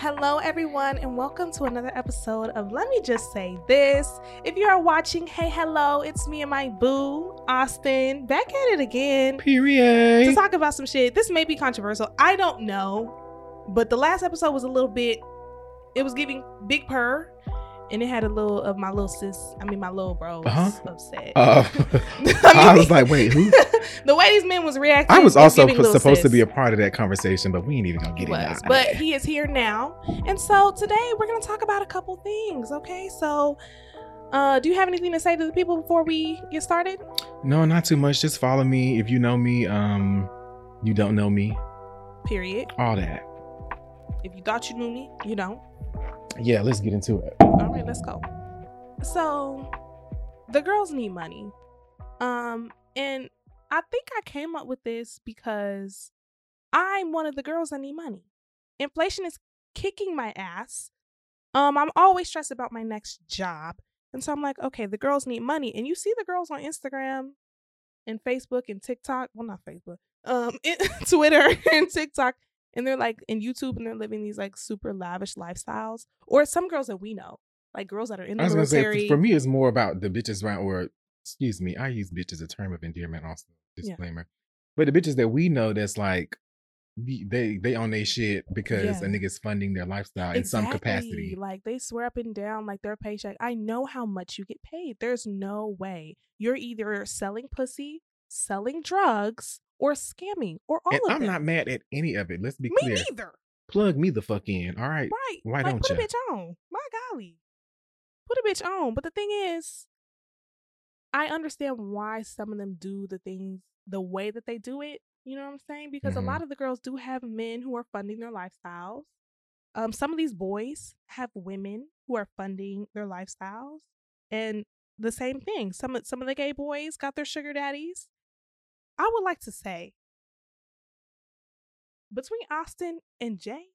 Hello, everyone, and welcome to another episode of Let Me Just Say This. If you are watching, hey, hello, it's me and my boo, Austin, back at it again Period. to talk about some shit. This may be controversial. I don't know, but the last episode was a little bit, it was giving big purr, and it had a little of my little sis, I mean, my little bros Uh-huh. upset. Uh, I, I was like, wait, who? the way these men was reacting. I was was also giving p- little supposed to be a part of that conversation, but we ain't even gonna get was, into but he is here now, and so today we're gonna talk about a couple things. Okay, so uh, do you have anything to say to the people before we get started? No, not too much. Just follow me. If you know me, um, you don't know me. Period. All that. If you thought you knew me, you don't. Yeah, let's get into it. All right, let's go. So, the girls need money, um, and I think I came up with this because I'm one of the girls that need money. Inflation is kicking my ass. Um, I'm always stressed about my next job. And so I'm like, okay, the girls need money. And you see the girls on Instagram and Facebook and TikTok. Well, not Facebook. Um, Twitter and TikTok. And they're like in YouTube and they're living these like super lavish lifestyles. Or some girls that we know. Like girls that are in the I was gonna say military. for me, it's more about the bitches around, or excuse me, I use bitch as a term of endearment. Also, Yeah. disclaimer. But the bitches that we know, that's like they they own their shit because Yeah. a nigga's funding their lifestyle in some capacity. Like they swear up and down like their paycheck. I know how much you get paid. There's no way. You're either selling pussy, selling drugs, or scamming, or all And of I'm them. not mad at any of it. Let's be Me clear. Me neither. Plug me the fuck in. All right. Right. Why like, don't you? put a bitch on? My golly. Put a bitch on. But the thing is, I understand why some of them do the things the way that they do it. You know what I'm saying? Because Mhm. a lot of the girls do have men who are funding their lifestyles. Um, some of these boys have women who are funding their lifestyles, and the same thing. Some of some of the gay boys got their sugar daddies. I would like to say between Austin and Jay,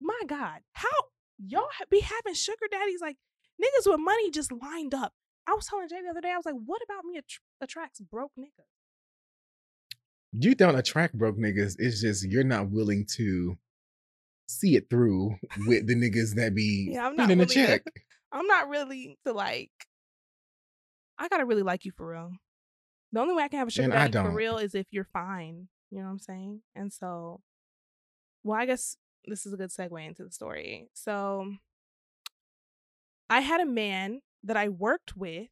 my God, how y'all be having sugar daddies like niggas with money just lined up? I was telling Jay the other day, I was like, what about me attr- attracts broke niggas? You don't attract broke niggas. It's just you're not willing to see it through with the niggas that be Yeah, I'm not a check. I'm not really to like. I gotta really like you for real. The only way I can have a sugar And daddy for real is if you're fine. You know what I'm saying? And so, well, I guess this is a good segue into the story. So, I had a man that I worked with,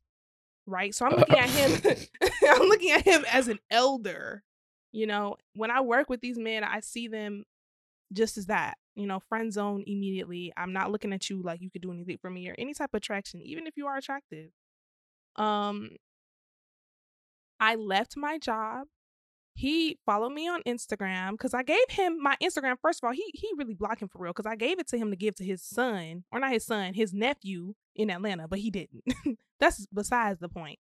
right? So I'm looking at him. I'm looking at him as an elder. You know, when I work with these men, I see them just as that you know friend zone immediately i'm not looking at you like you could do anything for me or any type of attraction even if you are attractive um i left my job he followed me on instagram because i gave him my instagram first of all he he really blocked him for real because i gave it to him to give to his son or not his son his nephew in atlanta but he didn't that's besides the point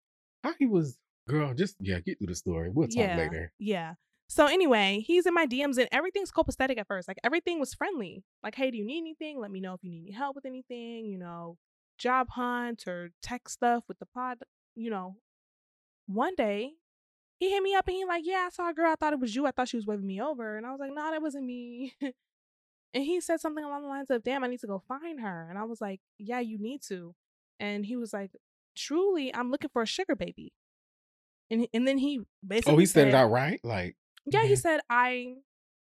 How he was, girl. Just yeah, get through the story. We'll talk yeah, later. Yeah. So anyway, he's in my DMs and everything's copacetic at first. Like everything was friendly. Like, hey, do you need anything? Let me know if you need any help with anything, you know, job hunt or tech stuff with the pod, you know. One day, he hit me up and he like, Yeah, I saw a girl. I thought it was you. I thought she was waving me over. And I was like, No, that wasn't me. and he said something along the lines of, Damn, I need to go find her. And I was like, Yeah, you need to. And he was like, Truly, I'm looking for a sugar baby. And, and then he basically Oh, he said it outright. Like yeah, he Mhm. said I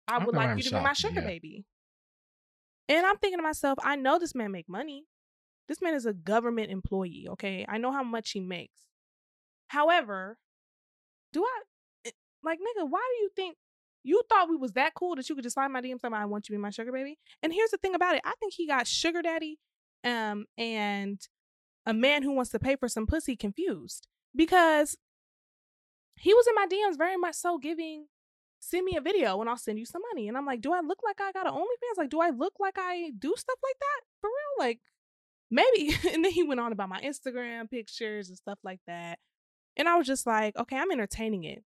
I would like I'm you to be my sugar yeah. baby. And I'm thinking to myself, I know this man make money. This man is a government employee, okay? I know how much he makes. However, do I eh, like nigga, why do you think you thought we was that cool that you could just find my DM somebody I want you to be my sugar baby? And here's the thing about it. I think he got sugar daddy um and a man who wants to pay for some pussy confused because he was in my DMs very much so giving send me a video and I'll send you some money. And I'm like, do I look like I got an OnlyFans? Like, do I look like I do stuff like that? For real? Like, maybe. And then he went on about my Instagram pictures and stuff like that. And I was just like, okay, I'm entertaining it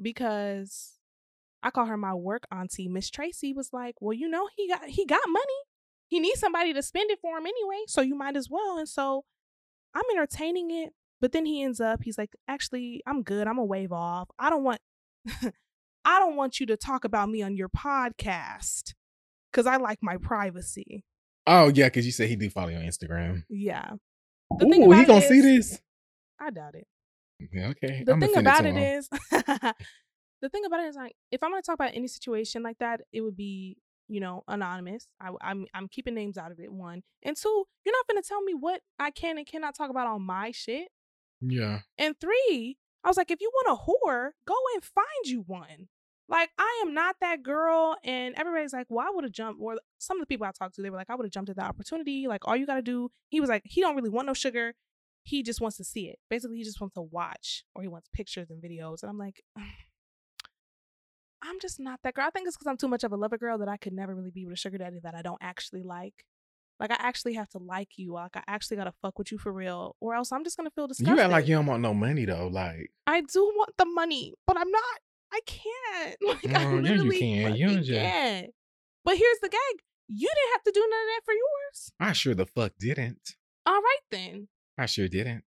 because I call her my work auntie. Miss Tracy was like, well, you know, he got he got money. He needs somebody to spend it for him anyway, so you might as well. And so I'm entertaining it. But then he ends up, he's like, actually, I'm good. I'm gonna wave off. I don't want I don't want you to talk about me on your podcast. because I like my privacy. Oh yeah, because you said he do follow you on Instagram. Yeah. The thing Ooh, he gonna see this? I doubt it. Yeah, okay. The I'ma thing about to it is, the thing about it is like, if I'm gonna talk about any situation like that, it would be, you know, anonymous. I, I'm I'm keeping names out of it. One and two, you're not gonna tell me what I can and cannot talk about on my shit. Yeah. And three, I was like, if you want a whore, go and find you one. Like, I am not that girl. And everybody's like, well, I would have jumped. Or some of the people I talked to, they were like, I would have jumped at the opportunity. Like, all you got to do, he was like, he don't really want no sugar. He just wants to see it. Basically, he just wants to watch or he wants pictures and videos. And I'm like, I'm just not that girl. I think it's because I'm too much of a lover girl that I could never really be with a sugar daddy that I don't actually like. Like I actually have to like you. Like I actually gotta fuck with you for real, or else I'm just gonna feel disgusted. You act like you don't want no money though. Like, I do want the money, but I'm not. I can't. Like I mm, Oh, yeah, you can. You just- can't. But here's the gag: you didn't have to do none of that for yours. I sure the fuck didn't. All right then. I sure didn't.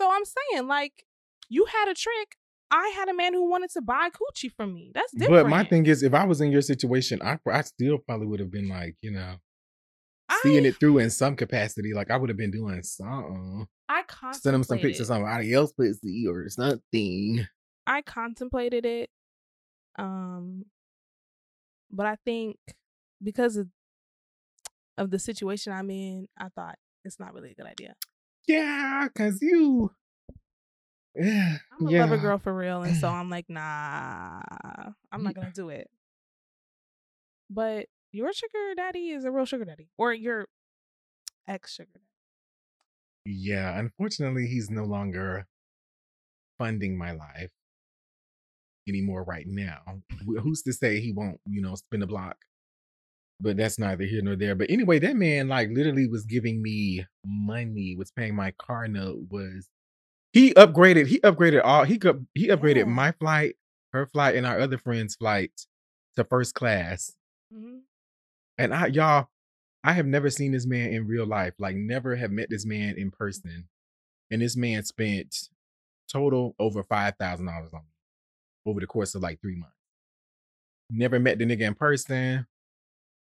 So I'm saying, like, you had a trick. I had a man who wanted to buy coochie from me. That's different. But my thing is, if I was in your situation, I I still probably would have been like, you know, seeing I, it through in some capacity. Like I would have been doing something. I Send him some pictures of somebody else pussy or something. I contemplated it. Um but I think because of of the situation I'm in, I thought it's not really a good idea. Yeah, cause you. Yeah, I'm a yeah. lover girl for real, and so I'm like, nah, I'm not gonna do it. But your sugar daddy is a real sugar daddy, or your ex sugar daddy. Yeah, unfortunately, he's no longer funding my life anymore right now. Who's to say he won't, you know, spin a block? But that's neither here nor there. But anyway, that man like literally was giving me money, was paying my car note, was he upgraded, he upgraded all he could he upgraded Yeah. my flight, her flight, and our other friend's flight to first class. Mm-hmm. And I y'all, I have never seen this man in real life. Like never have met this man in person. And this man spent total over five thousand dollars on me over the course of like three months. Never met the nigga in person.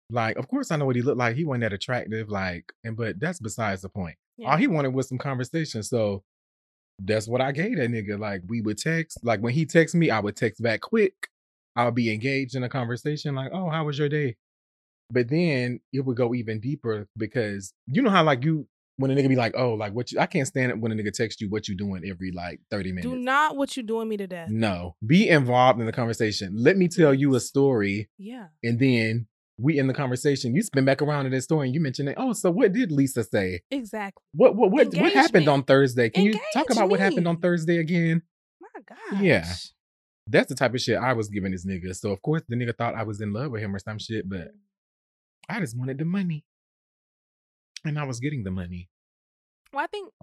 Like, of course I know what he looked like. He wasn't that attractive. Like, and but that's besides the point. Yeah. All he wanted was some conversation. So that's what I gave that nigga. Like we would text. Like when he texts me, I would text back quick. I would be engaged in a conversation. Like, oh, how was your day? But then it would go even deeper because you know how like you when a nigga be like, oh, like what you I can't stand it when a nigga texts you what you doing every like 30 minutes. Do not what you doing me to death. no. Be involved in the conversation. Let me tell you a story Yeah. and then we in the conversation. You spin back around in this story and you mention it. Oh, so what did Lisa say? Exactly. What what what, what happened on Thursday? Can you talk about what happened on. Thursday again? My gosh. Yeah. That's the type of shit I was giving this nigga. So of course the nigga thought I was in love with him or some shit, but mm. I just wanted the money. And I was getting the money. Well, I think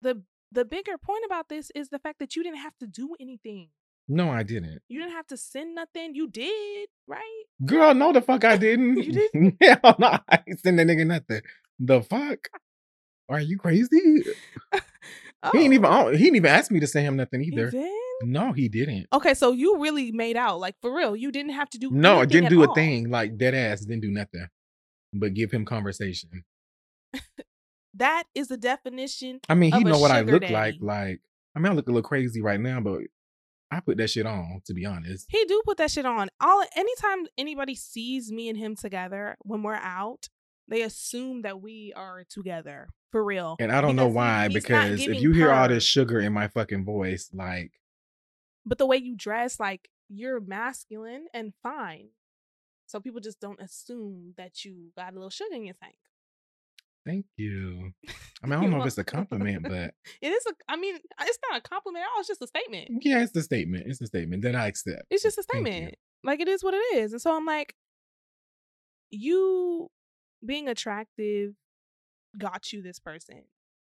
the the bigger point about this is the fact that you didn't have to do anything. No, I didn't. You didn't have to send nothing. You did, right? Girl, no the fuck I didn't. You didn't? Hell no, I ain't send that nigga nothing. The fuck? Are you crazy? He ain't even Oh, he didn't even ask me to send him nothing he either. did? No, he didn't. Okay, so you really made out, like for real. You didn't have to do No, I didn't do a all. thing. Like dead ass didn't do nothing. But give him conversation. That is the definition. I mean, he know what I look like. Like, I mean, I look a little crazy right now, but I put that shit on, to be honest. He do put that shit on. All anytime anybody sees me and him together when we're out, they assume that we are together for real. And I don't know Because he- why, because if you hear all this sugar in my fucking voice, like, but the way you dress, like you're masculine and fine. So people just don't assume that you got a little sugar in your tank. Thank you. I mean, I don't know if it's a compliment, but It is a. I mean, it's not a compliment all. It's just a statement. yeah, it's a statement. It's a statement that I accept. It's just a statement. Like it is what it is. And so I'm like, you being attractive got you this person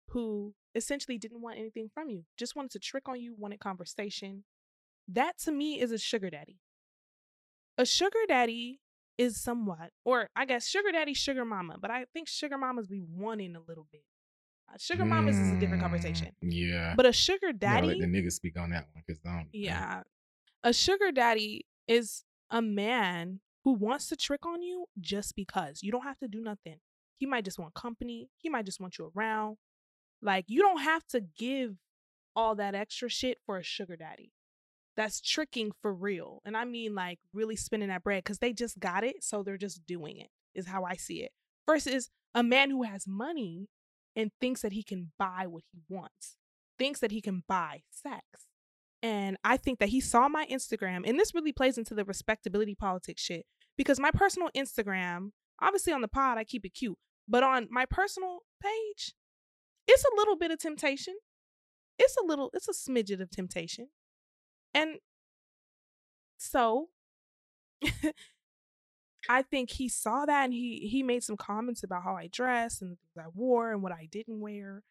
who essentially didn't want anything from you, just wanted to trick on you, wanted conversation. That to me is a sugar daddy. A sugar daddy is somewhat, or I guess sugar daddy, sugar mama, but I think sugar mamas be wanting a little bit. Uh, Sugar mamas is a different conversation. Mm, Yeah. But a sugar daddy, let the niggas speak on that one because I don't. yeah. A sugar daddy is a man who wants to trick on you just because. You don't have to do nothing. He might just want company. He might just want you around. Like you don't have to give all that extra shit for a sugar daddy. That's tricking for real. And I mean like really spending that bread cuz they just got it, so they're just doing it. Is how I see it. Versus a man who has money and thinks that he can buy what he wants. Thinks that he can buy sex. And I think that he saw my Instagram, and this really plays into the respectability politics shit because my personal Instagram, obviously on the pod, I keep it cute, but on my personal page, it's a little bit of temptation. It's a little, it's a smidget of temptation. And so I think he saw that and he he made some comments about how I dress and the things I wore and what I didn't wear.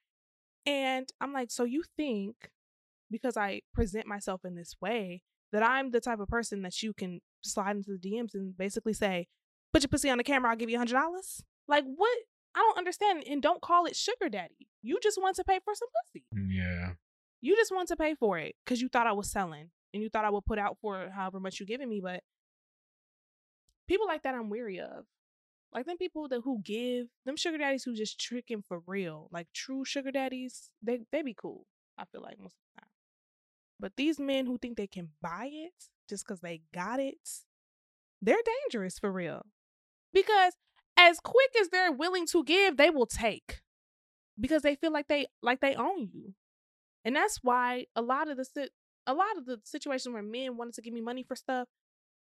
And I'm like, so you think because I present myself in this way that I'm the type of person that you can slide into the DMs and basically say, put your pussy on the camera, I'll give you hundred dollars? Like what? I don't understand. And don't call it sugar daddy. You just want to pay for some pussy. Mm, yeah. You just want to pay for it because you thought I was selling and you thought I would put out for however much you giving me. But people like that I'm weary of. Like them people that who give them sugar daddies who just tricking for real, like true sugar daddies, they they be cool. I feel like most of the time. But these men who think they can buy it just because they got it, they're dangerous for real. Because as quick as they're willing to give, they will take because they feel like they like they own you. And that's why a lot of the a lot of the situations where men wanted to give me money for stuff,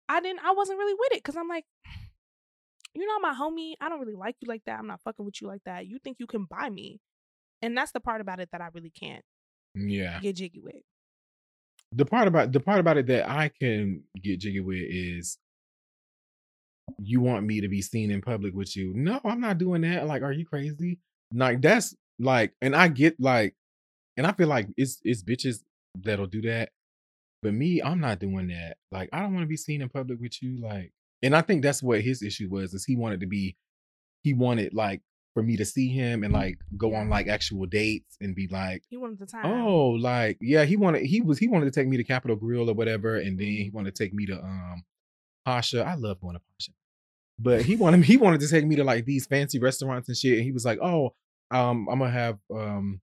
I didn't I wasn't really with it cuz I'm like you're not my homie. I don't really like you like that. I'm not fucking with you like that. You think you can buy me. And that's the part about it that I really can't mm, Yeah. get jiggy with. The part about the part about it that I can get jiggy with is you want me to be seen in public with you. No, I'm not doing that. Like, are you crazy? Like that's like, and I get like, and I feel like it's it's bitches that'll do that. But me, I'm not doing that. Like, I don't want to be seen in public with you. Like, and I think that's what his issue was, is he wanted to be, he wanted like for me to see him and like go on like actual dates and be like, He wanted the time. Oh, like yeah, he wanted he was he wanted to take me to Capital Grille or whatever, and then he Mhm. wanted to take me to um Pasha. I love going to Pasha, but he wanted he wanted to take me to like these fancy restaurants and shit. And he was like, "Oh, um, I'm gonna have um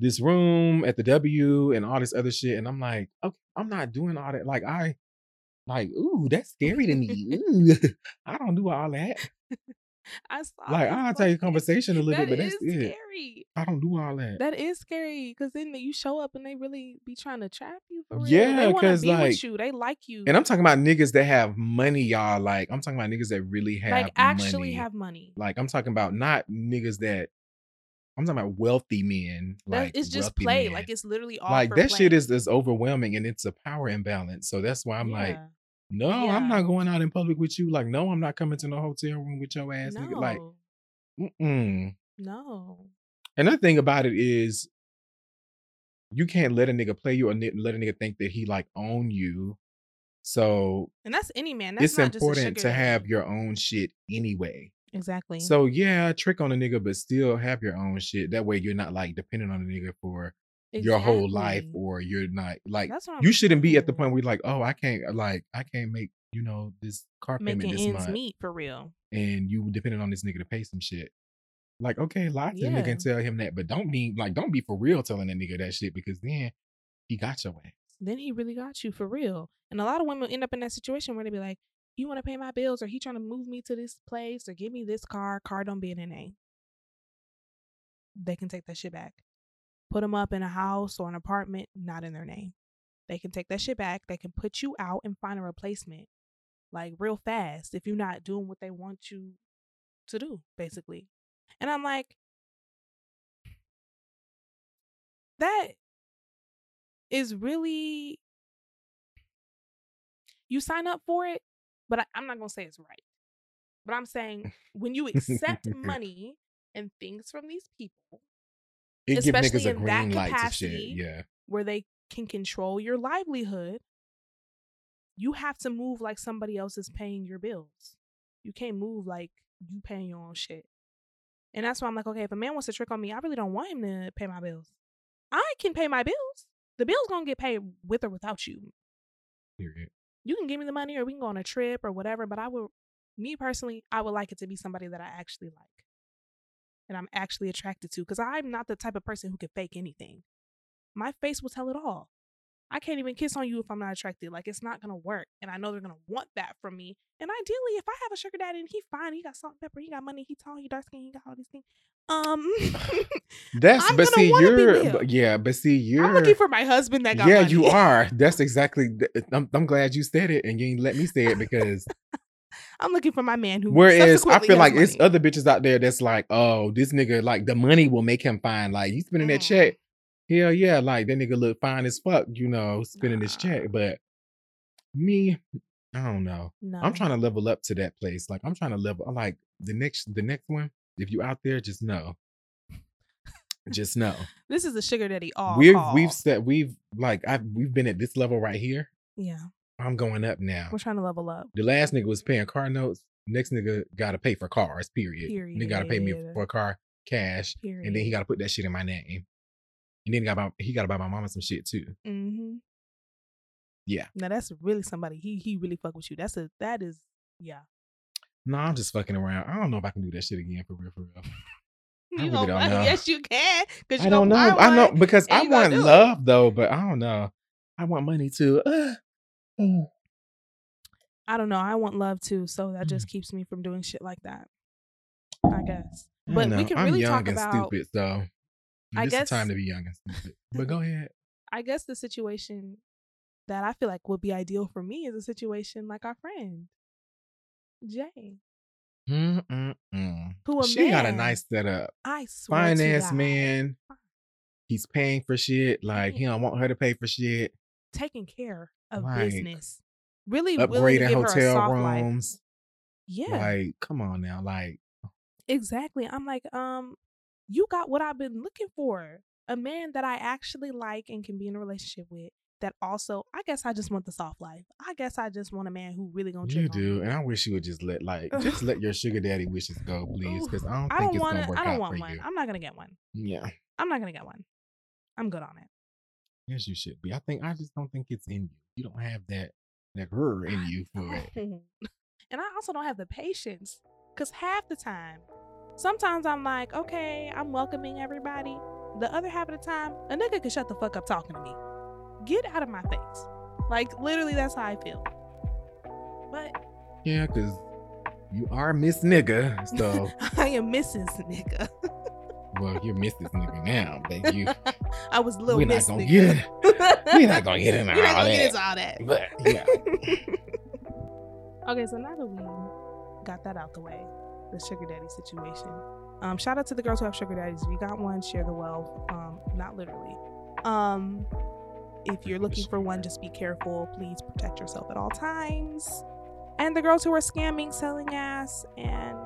this room at the W and all this other shit." And I'm like, "Okay, I'm not doing all that. Like I." Like, ooh, that's scary to me. Ooh, I don't do all that. I saw Like, I'll tell you conversation a little bit, but that's is it. scary. I don't do all that. That is scary because then you show up and they really be trying to trap you for real. Yeah, they want to 'cause, be like- with you. They like you. And I'm talking about niggas that have money, y'all. Like, I'm talking about niggas that really have like actually money. have money. Like, I'm talking about not niggas that. I'm talking about wealthy men. Like, it's just play. men. Like it's literally all like that shit is is overwhelming, and it's a power imbalance. So that's why I'm like, Yeah. no, I'm not going out in public with you. Like, no, I'm not coming to no hotel room with your ass, no, nigga. Like, mm. no. Another thing about it is, you can't let a nigga play you or let a nigga think that he like own you. So And that's any man. That's it's not just a important to have your own shit anyway. Exactly. So yeah, trick on a nigga, but still have your own shit. That way you're not like dependent on a nigga for your whole life, or you're not like That's what I'm you shouldn't be at the saying. point where you're like, oh, I can't uh, like I can't make you know this car payment making this ends month, meet for real. and you dependent on this nigga to pay some shit. Like okay, lie to the nigga Yeah. and tell him that, but don't be like don't be for real telling that nigga that shit because then he got your ass. Then he really got you for real. And a lot of women end up in that situation where they be like, "You want to pay my bills, or he trying to move me to this place, or give me this car. Car don't be in their name. They can take that shit back. Put them up in a house or an apartment, not in their name. They can take that shit back. They can put you out and find a replacement, like real fast, if you're not doing what they want you to do, basically. And I'm like, that is really you sign up for it, but I, I'm not gonna say it's right. But I'm saying when you accept money and things from these people It Especially in that green light to shit. capacity. Yeah. where they can control your livelihood, you have to move like somebody else is paying your bills. You can't move like you paying your own shit. And that's why I'm like, okay, if a man wants to trick on me, I really don't want him to pay my bills. I can pay my bills. The bill's gonna get paid with or without you. Period. You can give me the money or we can go on a trip or whatever. But I would, me personally, I would like it to be somebody that I actually like and I'm actually attracted to because I'm not the type of person who can fake anything. My face will tell it all. I can't even kiss on you if I'm not attracted. Like it's not gonna work. And I know they're gonna want that from me. And ideally, if I have a sugar daddy and he fine, he got salt and pepper, he got money, he tall, he dark skin, he got all these things. Um That's I'm but see you're yeah, but see you're I'm looking for my husband that got yeah, money. you are. That's exactly. I'm, I'm glad you said it, and you ain't let me say it because I'm looking for my man who whereas I feel like it's other bitches out there that's like, oh, this nigga like the money will make him fine. Like you spending that Mm. check, hell yeah, like that nigga look fine as fuck, you know, spending Nah. check. But me, I don't know. no. I'm trying to level up to that place. Like I'm trying to level. I'm like the next, the next one. If you out there, just know, just know. This is a sugar daddy all we've we've set we've like I've we've been at this level right here. yeah. I'm going up now. We're trying to level up. The last nigga was paying car notes. Next nigga got to pay for cars. Period. They got to pay me for a car cash, Period. and then he got to put that shit in my name. And then he got buy, he got to buy my mama some shit too. Mm-hmm. Yeah. Now that's really somebody. He he really fuck with you. That's a that is yeah. No, I'm just fucking around. I don't know if I can do that shit again for real, for real. I You really don't know. Yes, you can. Cause you I don't know. I know because I want do it. love though, but I don't know. I want money too. Uh, uh. I don't know. I want love too, so that just keeps me from doing shit like that. I guess. I But we know. can I'm really young talk and about- stupid, so I guess- time to be young. But go ahead. I guess the situation that I feel like would be ideal for me is a situation like our friend Jay, Mm-mm-mm. who a She got a nice setup. I swear Finance man. He's paying for shit. Like he don't want her to pay for shit. taking care of Like, business, really Upgrading give her a hotel soft life. rooms. Yeah, Like, come on now. Like, exactly. I'm like, um, you got what I've been looking for. A man that I actually like and can be in a relationship with. That also, I guess I just want the soft life. I guess I just want a man who really gonna you do. me. And I wish you would just let like just let your sugar daddy wishes go, please. Because I don't I think don't it's want gonna to. work I don't want one. you. I'm not gonna get one. Yeah. I'm not gonna get one. I'm good on it. Yes, you should be. I think I just don't think it's in you. You don't have that that her in you for it. And I also don't have the patience because half the time, sometimes I'm like, okay, I'm welcoming everybody. The other half of the time, a nigga can shut the fuck up talking to me. Get out of my face. Like, literally, that's how I feel. But Yeah, because you are Miss Nigga. So I am Mrs. Nigga. well, you're Mrs. Nigga now, but you I was little we're not gonna Nigga. get it. We're not gonna get into all get that. all that. But yeah. okay, so now that we got that out the way, the sugar daddy situation. Um, shout out to the girls who have sugar daddies. If you got one, share the wealth. Um, not literally. Um, if you're looking for one, just be careful. Please protect yourself at all times. And the girls who are scamming, selling ass, and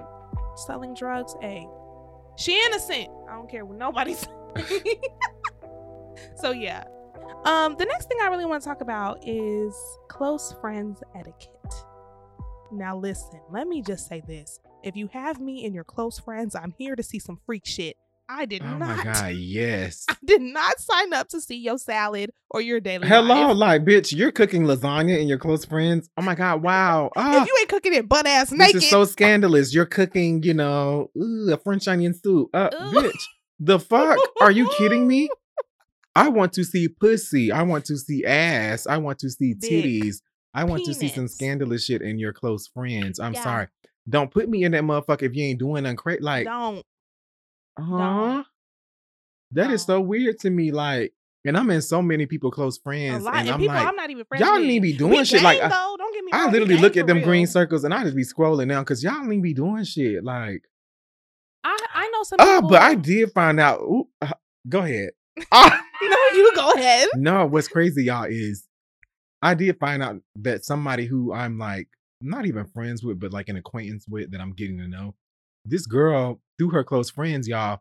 selling drugs, hey, she innocent. I don't care what nobody's. so yeah. Um, the next thing I really want to talk about is close friends etiquette. Now, listen, let me just say this. If you have me and your close friends, I'm here to see some freak shit. I did not. Oh not. my god, yes. I did not sign up to see your salad or your daily Hello, life. like bitch, you're cooking lasagna and your close friends. Oh my god, wow. Ah, If you ain't cooking it butt ass naked, this is so scandalous. You're cooking, you know, ooh, a French onion soup. Uh, bitch, the fuck? Are you kidding me? I want to see pussy. I want to see ass. I want to see titties. I want to see some scandalous shit in your close friends. I'm Yeah. sorry. Don't put me in that motherfucker if you ain't doing nothing crazy. Like, don't. huh? That is so weird to me. Like, and I'm in so many people close friends. A lot. and, And, I'm people like, I'm not even friends y'all with. need to be We doing shit. Like, gang, I, though. Don't get me I we literally look at them real. green circles and I just be scrolling down because y'all need to be doing shit. Like, I, I know some oh, people. but I did find out. Ooh, uh, go ahead. Ah, No, you go ahead. no, what's crazy, y'all, is I did find out that somebody who I'm like not even friends with, but like an acquaintance with that I'm getting to know. This girl, through her close friends, y'all,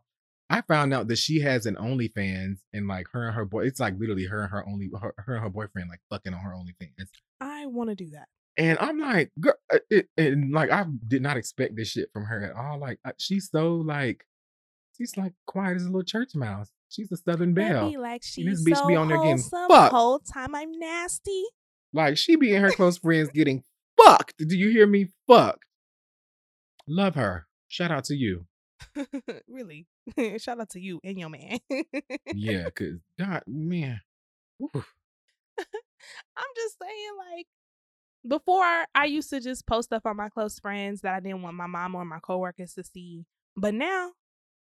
I found out that she has an OnlyFans and like her and her boy, it's like literally her and her only her, her and her boyfriend like fucking on her OnlyFans. I want to do that. And I'm like, girl, uh, it, and like I did not expect this shit from her at all. Like uh, she's so like, she's like quiet as a little church mouse. She's a Southern belle. be like And this she's bitch so be on there getting fucked. Whole time I'm nasty. Like she be in her close friends getting fucked. Do you hear me? Fucked. Love her. Shout out to you. really. Shout out to you and your man. Yeah, cause God, man. Oof. I'm just saying, like, before I used to just post stuff on my close friends that I didn't want my mom or my coworkers to see. But now,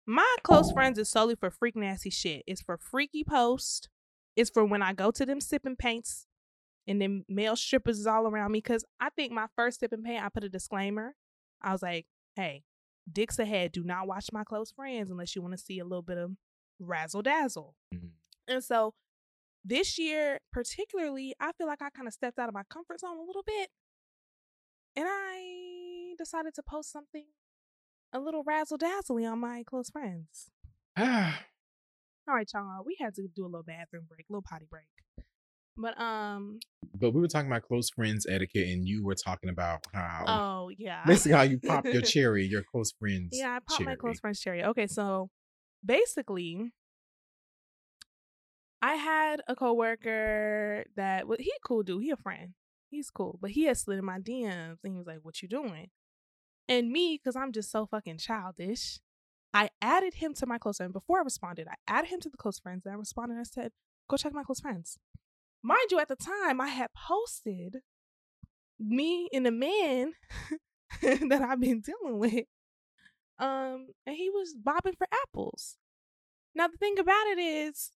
my close oh. friends is solely for freak nasty shit. It's for freaky post. It's for when I go to them sipping paints and then male strippers is all around me. Cause I think my first sipping pay, I put a disclaimer. I was like, hey, dicks ahead. Do not watch my close friends unless you want to see a little bit of razzle dazzle. Mhm. And so this year, particularly, I feel like I kind of stepped out of my comfort zone a little bit. And I decided to post something a little razzle dazzly on my close friends. All right, y'all. We had to do a little bathroom break, a little potty break. But um, but we were talking about close friends etiquette, and you were talking about how oh yeah, basically how you pop your cherry, your close friends. Yeah, I popped my close friend's cherry. Okay, so basically, I had a coworker that was he cool dude. He a friend. He's cool, but he had slid in my DMs and he was like, "What you doing?" And me, because I'm just so fucking childish, I added him to my close friend. Before I responded, I added him to the close friends. And I responded. and I said, "Go check my close friends." Mind you, at the time, I had posted me and the man that I've been dealing with um and he was bobbing for apples. Now the thing about it is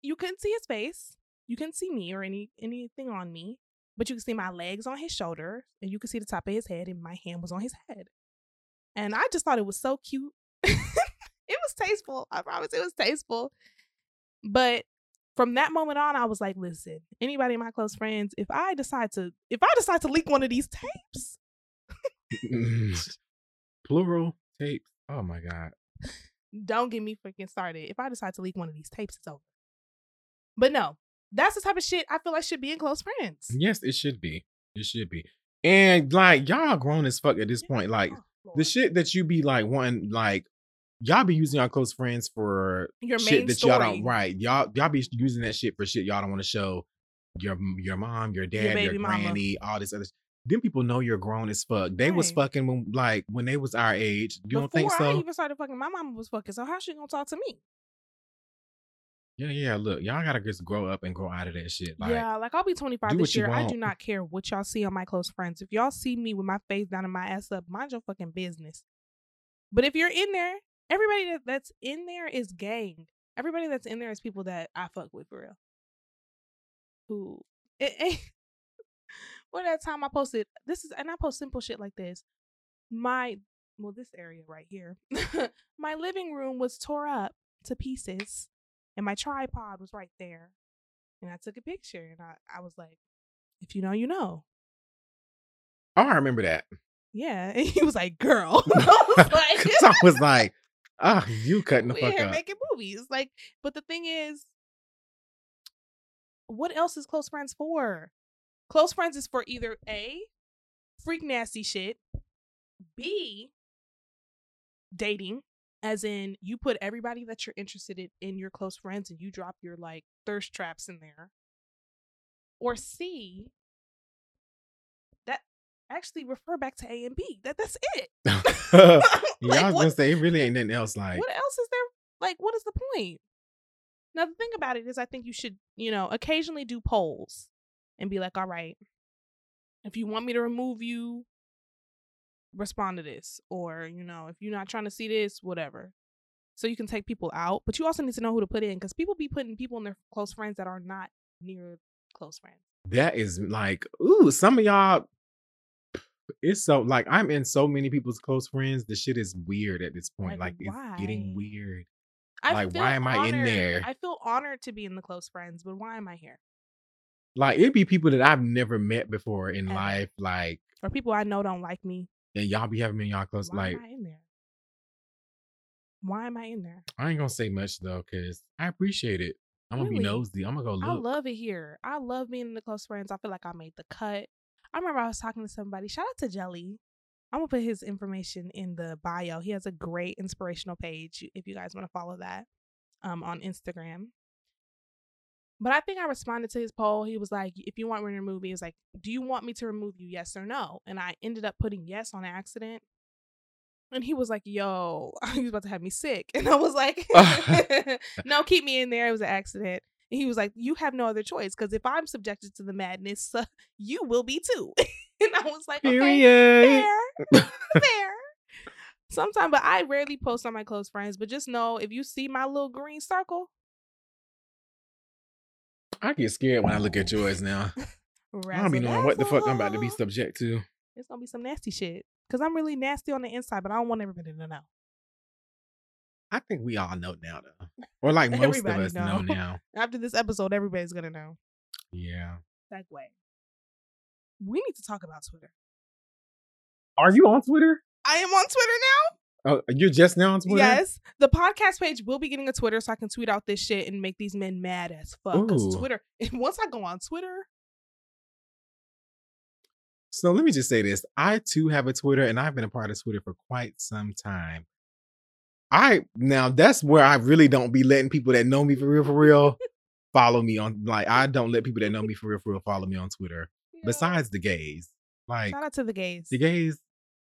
you couldn't see his face you couldn't see me or any anything on me but you could see my legs on his shoulder and you could see the top of his head and my hand was on his head. And i just thought it was so cute. It was tasteful i promise it was tasteful. But from that moment on i was like listen anybody in my close friends if i decide to if i decide to leak one of these tapes Plural tapes. Oh my god. don't get me freaking started. If I decide to leak one of these tapes, it's over. But no, that's the type of shit I feel like should be in close friends. Yes, it should be. It should be. And like y'all grown as fuck at this point. Like Oh, the shit that you be like wanting, like y'all be using our close friends for your shit that story. y'all don't right. Y'all y'all be using that shit for shit y'all don't want to show your your mom, your dad, your, mama. granny, all this other. Shit. Them people know you're grown as fuck. They was fucking when, like when they was our age. You don't Before think I so? even started fucking, my mama was fucking. So how she gonna talk to me? Yeah, yeah. Look, y'all gotta just grow up and grow out of that shit. Like, yeah, like I'll be 25 this year. I do not care what y'all see on my close friends. If y'all see me with my face down and my ass up, mind your fucking business. But if you're in there, everybody that, that's in there is gang. Everybody that's in there is people that I fuck with for real. Who it ain't well that time I posted this is and I post simple shit like this. My well, this area right here. my living room was tore up to pieces and my tripod was right there. And I took a picture and I, I was like, if you know, you know. oh, I remember that. Yeah. And he was like, girl. I was like, I was like, ah, you cutting the we fuck up. making movies. Like, but the thing is, what else is close friends for? Close friends is for either A, freak nasty shit, B, dating, as in you put everybody that you're interested in in your close friends and you drop your like thirst traps in there. Or C, actually refer back to A and B. That that's it. yeah, I was Like, gonna say it really ain't nothing else. Like, what else is there? Like, what is the point? Now, the thing about it is, I think you should, you know, occasionally do polls and be like, all right, if you want me to remove you, respond to this. Or, you know, if you're not trying to see this, whatever. So you can take people out. But you also need to know who to put in because people be putting people in their close friends that are not near close friends. that is like, ooh, some of y'all. It's so like I'm in so many people's close friends. The shit is weird at this point. Like, Like, it's getting weird. I Like, why am I in there? I feel honored to be in the close friends, but why am I here? Like it'd be people that I've never met before in Ever. life. Like, Or people I know don't like me. and y'all be having me in y'all close. Why like, am I in there? Why am I in there? I ain't gonna say much though, cause I appreciate it. I'm gonna be nosy. I'm gonna go look. I love it here. I love being in the close friends. I feel like I made the cut. I remember I was talking to somebody. Shout out to Jelly. I'm gonna put his information in the bio. He has a great inspirational page if you guys want to follow that um on Instagram. But I think I responded to his poll. He was like, if you want me to remove me, he was like, do you want me to remove you? Yes or no? And I ended up putting yes on accident. And he was like, yo, he was about to have me sick. And I was like, no, keep me in there. It was an accident. And he was like, you have no other choice because if I'm subjected to the madness, uh, you will be too. and I was like, okay, Period. fair, fair. Sometimes, but I rarely post on my close friends. But just know if you see my little green circle, I get scared when I look at yours now. I don't be knowing what the fuck I'm about to be subject to. It's gonna be some nasty shit. Cause I'm really nasty on the inside, but I don't want everybody to know. I think we all know now, though. Or like most Everybody of us know. know. now. After this episode, everybody's gonna know. Yeah. Segue. We need to talk about Twitter. Are you on Twitter? I am on Twitter now. Oh, you're just now on. Twitter? Yes, the podcast page will be getting a Twitter, so I can tweet out this shit and make these men mad as fuck. Cause Ooh. Twitter. Once I go on Twitter, So let me just say this. I too have a Twitter and I've been a part of Twitter for quite some time. I now that's where I really don't be letting people that know me for real, for real, follow me on like I don't let people that know me for real, for real follow me on Twitter. know, Besides the gays. Like shout out to the gays. the gays,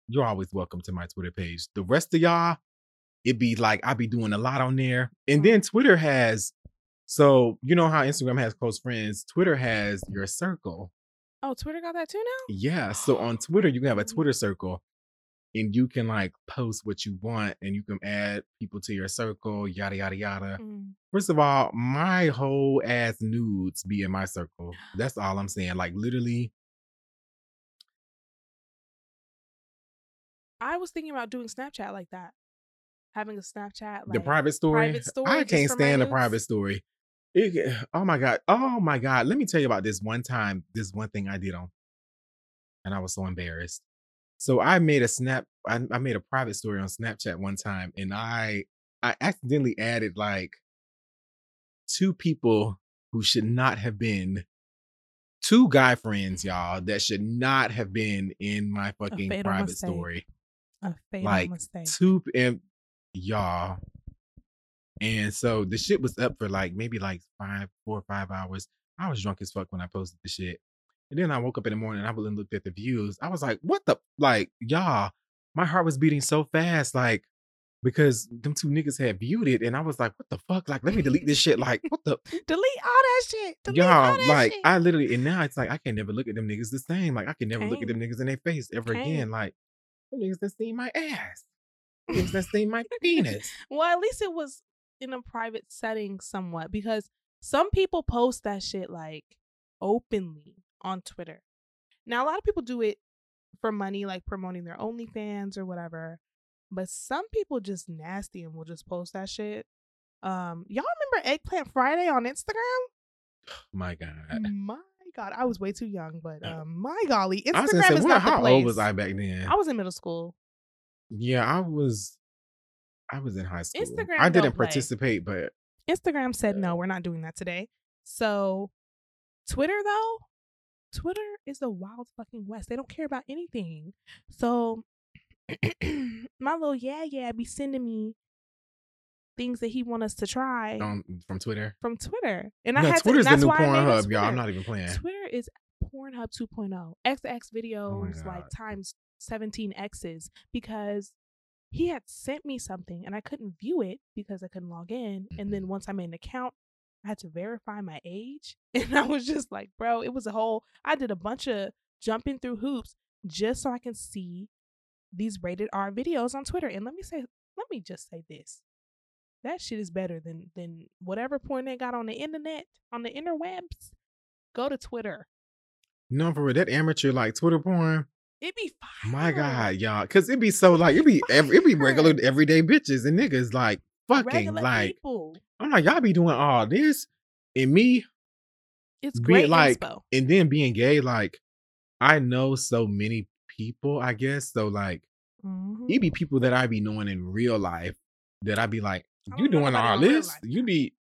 you're always welcome to my Twitter page. The rest of y'all, it'd be like I'd be doing a lot on there. And then Twitter has so you know how Instagram has close friends, Twitter has your circle. Oh, Twitter got that too now. Yeah. So on Twitter, you can have a Mhm. Twitter circle and you can like post what you want and you can add people to your circle, yada, yada, yada. Mm. First of all, my whole ass nudes be in my circle. That's all I'm saying. Like literally, I was thinking about doing Snapchat like that, having a Snapchat like the private story. private story I can't stand the private story. It oh my God. Oh my God. Let me tell you about this one time, this one thing I did on, and I was so embarrassed. So I made a snap, I, I made a private story on Snapchat one time, and I I accidentally added like two people who should not have been two guy friends, y'all, that should not have been in my fucking private mistake. story a fatal like mistake. two and y'all and so the shit was up for like maybe like five four or five hours i was drunk as fuck when i posted the shit and then i woke up in the morning and i went and looked at the views. I was like what the like y'all my heart was beating so fast like because them two niggas had viewed it. And i was like what the fuck? Like let me delete this shit. Like what the Delete all that shit. Delete y'all that like shit. i literally and now it's like i can never look at them niggas the same. Like i can never look at them niggas in their face ever Can't. again. Like them niggas that seen my ass. Niggas that seen my penis. Well, at least it was in a private setting somewhat because some people post that shit like openly on Twitter. Now, a lot of people do it for money, like promoting their OnlyFans or whatever. But some people just nasty and will just post that shit. Um, y'all remember Eggplant Friday on Instagram? my god My God, I was way too young, but um, my golly, Instagram I was say, is not the how place. old was I back then? I was in middle school. yeah, I was. I was in high school. Instagram I didn't play. participate, but Instagram said no, we're not doing that today. So Twitter though, Twitter is the wild fucking west. They don't care about anything. So my little yeah yeah be sending me things that he want us to try um, from Twitter. from Twitter, and I No, had Twitter's to. And the new I Pornhub, y'all. I'm not even playing. Twitter is Pornhub 2.0. XX videos like times 17 X's because he had sent me something and I couldn't view it because I couldn't log in. And then once I made an account, I had to verify my age. And I was just like, bro, it was a whole, I did a bunch of jumping through hoops just so I can see these rated R videos on Twitter. And let me say, let me just say this. That shit is better than than whatever porn they got on the internet, on the interwebs. Go to Twitter. No, for real, that amateur like Twitter porn. It be fire. My God, y'all, because it be so like it be every, it be regular everyday bitches and niggas like fucking Regular like people. I'm like y'all be doing all this and me It's great like inspo. and then being gay like I know so many people I guess so like Mhm. it be people that I be knowing in real life that I be like you doing all this you be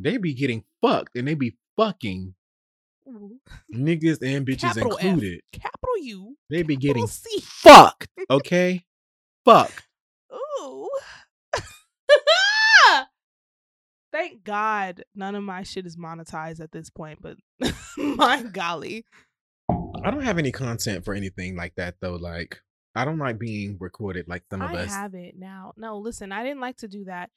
they be getting fucked and they be fucking Ooh. niggas and bitches Capital F. included Capital U. they be getting C. fucked okay fucked Ooh. Thank God none of my shit is monetized at this point, but my golly. I don't have any content for anything like that though. Like I don't like being recorded like some of I us. have it now. No, listen, I didn't like to do that.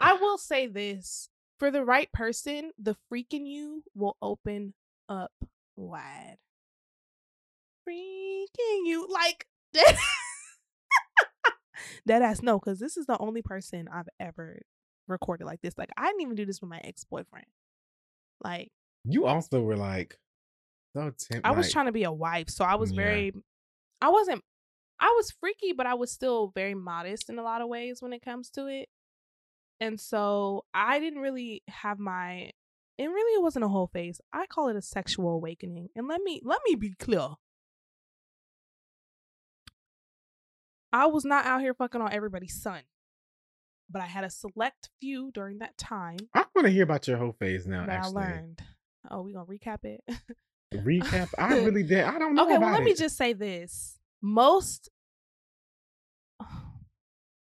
I will say this for the right person, the freaking you will open up wide. Freaking you. Like, that ass no, because this is the only person I've ever recorded like this. Like, I didn't even do this with my ex boyfriend. Like, You also were like so temp- I was like, trying to be a wife, so I was Yeah. very I wasn't I was freaky, but I was still very modest in a lot of ways when it comes to it. And so I didn't really have my it really it wasn't a whole phase. I call it a sexual awakening. And let me let me be clear. I was not out here fucking on everybody's son. But I had a select few during that time I want to hear about your whole phase now. that actually, I learned. Oh, we gonna recap it? recap. I really did. I don't know. okay, well, let me just say this. Most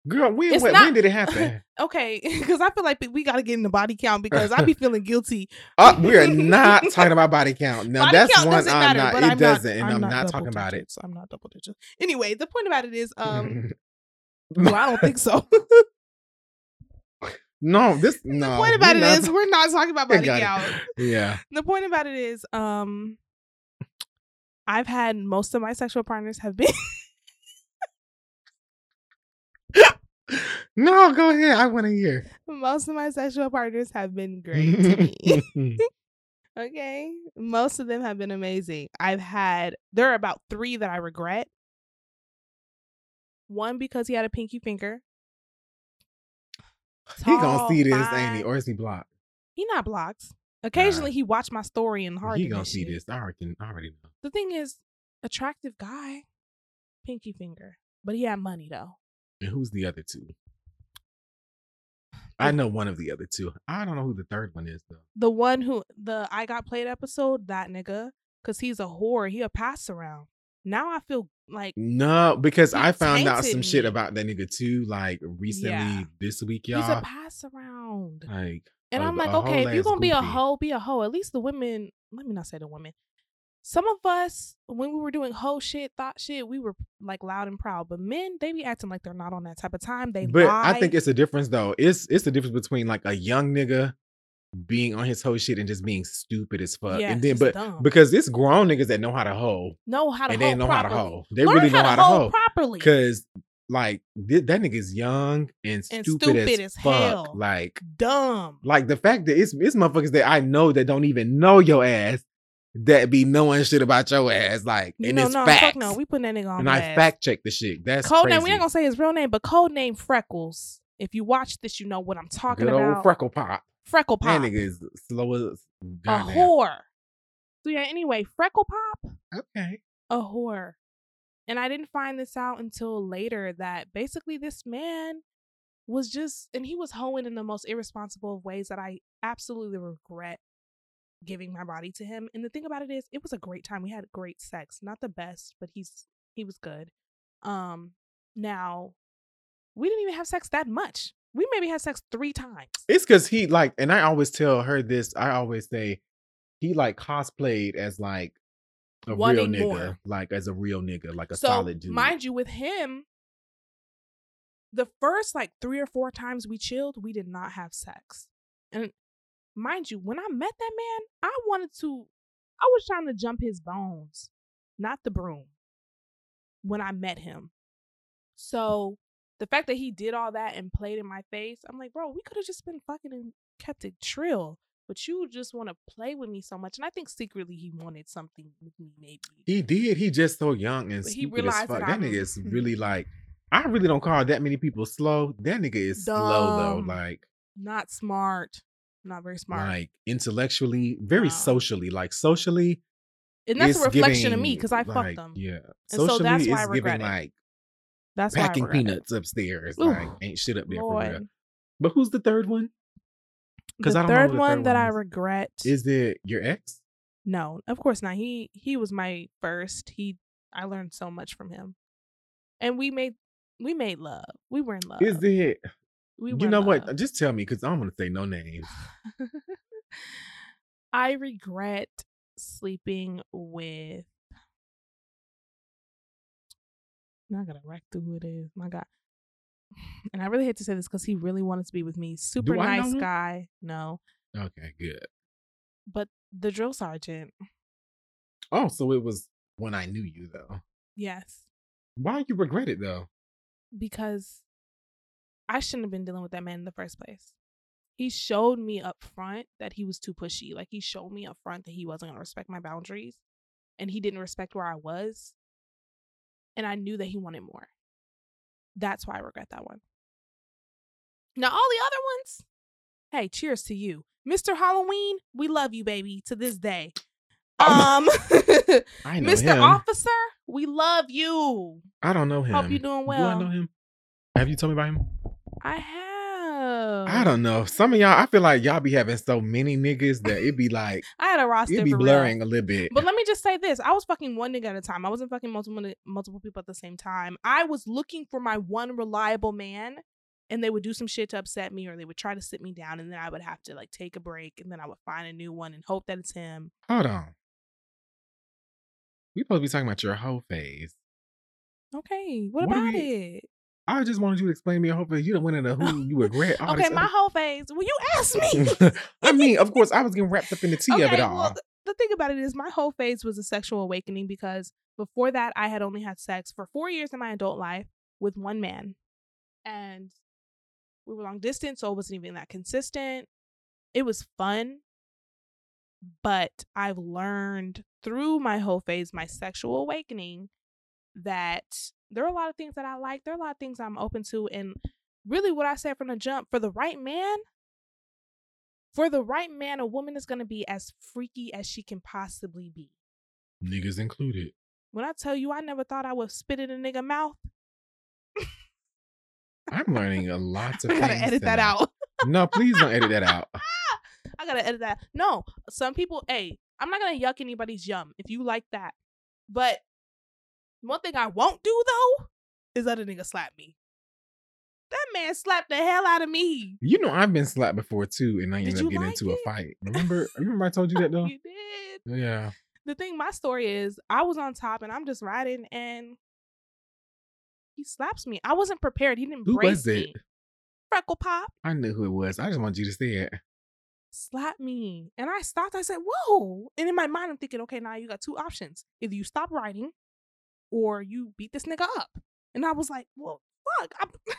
girl. When when, not- when did it happen? okay, because I feel like we got to get in the body count because I be feeling guilty. uh, we are not talking about body count. No, body that's count one I'm matter, not. It I'm doesn't, not, and I'm, not, double talking about it. digits. I'm not double digits. Anyway, the point about it is, um, well, I don't think so. No, this no. the point about it not- is, we're not talking about body it. count. yeah. The point about it is, um, I've had most of my sexual partners have been No, go ahead. I want to hear. most of my sexual partners have been great to me. Okay. Most of them have been amazing. I've had there are about three that I regret. One because he had a pinky finger. He gonna see this, ain't he? Or is he blocked? He not blocked. Occasionally he watched my story and hard. He gonna see this. I already, I already know. The thing is, attractive guy, pinky finger. But he had money though. And who's the other two? I know one of the other two. I don't know who the third one is though. The one who the I got played episode, that nigga. Cause he's a whore. He a pass around. Now I feel like No, because I found out some shit about that nigga too, like recently Yeah. this week, y'all. he's a pass around. Like, And I'm like, okay, if you're gonna be a goofy. hoe, be a hoe. At least the women, let me not say the women. Some of us, when we were doing hoe shit, thought shit, we were like loud and proud. But men, they be acting like they're not on that type of time. They But lie. I think it's a difference though. It's it's the difference between like a young nigga being on his whole shit and just being stupid as fuck. Yeah, and then but dumb. because it's grown niggas that know how to hoe know how to and hoe they know how to properly. hoe. They Learn really know how to hoe. properly. Cause like th- that nigga's young and And stupid, stupid as, as fuck. hell. Like Dumb. like the fact that it's it's motherfuckers that I know that don't even know your ass that be knowing shit about your ass. Like You and know, it's no, facts. no. We putting that nigga on and I blast. fact check the shit. That's Code crazy. name. We ain't gonna say his real name, but code name Freckles. If you watch this, you know what I'm talking Good about. old freckle pop. Freckle Pop. That nigga is slow as a whore. So yeah, anyway, Freckle Pop, Okay. a whore. And I didn't find this out until later that basically this man was just and he was hoeing in the most irresponsible of ways that I absolutely regret giving my body to him. And the thing about it is it was a great time. We had great sex. Not the best, but he's he was good. Um now we didn't even have sex that much. We maybe had sex three times. It's because he like, and I always tell her this. I always say he like cosplayed as like a real Wanting nigga, more. like as a real nigga, like a so solid dude. mind you, with him, the first like three or four times we chilled, we did not have sex. And mind you, when I met that man, I wanted to, I was trying to jump his bones, not the broom. When I met him, so the fact that he did all that and played in my face, I'm like, bro, we could have just been fucking and kept it trill. But you just want to play with me so much, and I think secretly he wanted something with me, maybe. he did. He just so young and But he stupid as realized fuck. that That, nigga is really like. I really don't call that many people slow. That nigga is slow though. Like, not smart, not very smart. like intellectually, very No. socially. Like socially, and that's a reflection of me because I like, fucked them. Yeah, And so that's why I regret giving it. like That's why packing peanuts upstairs. Ooh, like, ain't shit up there for real. But who's the third one? 'Cause The I don't third the one third that one I regret Is it your ex? no, of course not. He he was my first. He I learned so much from him, and we made we made love. We were in love. Is it We You know what? Uh, just tell me because I'm gonna say no names. I regret sleeping with. I gotta wreck through who it is. My God. And I really hate to say this because he really wanted to be with me. Super Do I know nice him? guy. No. Okay, good. But the drill sergeant. Oh, so it was when I knew you though. Yes. Why you regret it though? Because I shouldn't have been dealing with that man in the first place. He showed me up front that he was too pushy. Like he showed me up front that he wasn't gonna respect my boundaries. And he didn't respect where I was. And I knew that he wanted more. That's why I regret that one. Now all the other ones, hey, cheers to you. Mr. Halloween, we love you, baby, to this day. Um I know Mr. him. Officer, we love you. I don't know him. Hope you're doing well. Do I know him? Have you told me about him? I have. Oh. I don't know. Some of y'all, I feel like y'all be having so many niggas that it be like I had a roster it be for real. blurring a little bit. But let me just say this: I was fucking one nigga at a time. I wasn't fucking multiple multiple people at the same time. I was looking for my one reliable man, and they would do some shit to upset me, or they would try to sit me down, and then I would have to like take a break, and then I would find a new one and hope that it's him. Hold on. We supposed to be talking about your whole phase. Okay, what, What about we- it? I just wanted you to explain me your whole phase. You don't went into who you regret. All Okay, my other- whole phase. Well, you asked me. I mean, of course, I was getting wrapped up in the tea of it all. well, th- the thing about it is, my whole phase was a sexual awakening because before that, I had only had sex for four years in my adult life with one man, and we were long distance, so it wasn't even that consistent. It was fun, but I've learned through my whole phase, my sexual awakening, that there are a lot of things that I like. There are a lot of things I'm open to, and really, what I said from the jump, for the right man, for the right man, a woman is going to be as freaky as she can possibly be. Niggas included. When I tell you, I never thought I would spit in a nigga mouth. I'm learning a lot of I gotta things edit that tonight. out. No, please don't edit that out. I gotta edit that. No, some people. Hey, I'm not gonna yuck anybody's yum if you like that. But one thing I won't do though is let a nigga slap me. That man slapped the hell out of me. You know, I've been slapped before too, and I Did ended up getting like into it? a fight. Remember? remember I told you that though? You did. Yeah. The thing, my story is, I was on top and I'm just riding, and he slaps me. I wasn't prepared. He didn't Who was it? me. Freckle pop. I knew who it was. I just wanted you to say it. slap me. And I stopped. I said, whoa. And in my mind, I'm thinking, okay, now you got two options. Either you stop writing or you beat this nigga up. And I was like, well, fuck. I,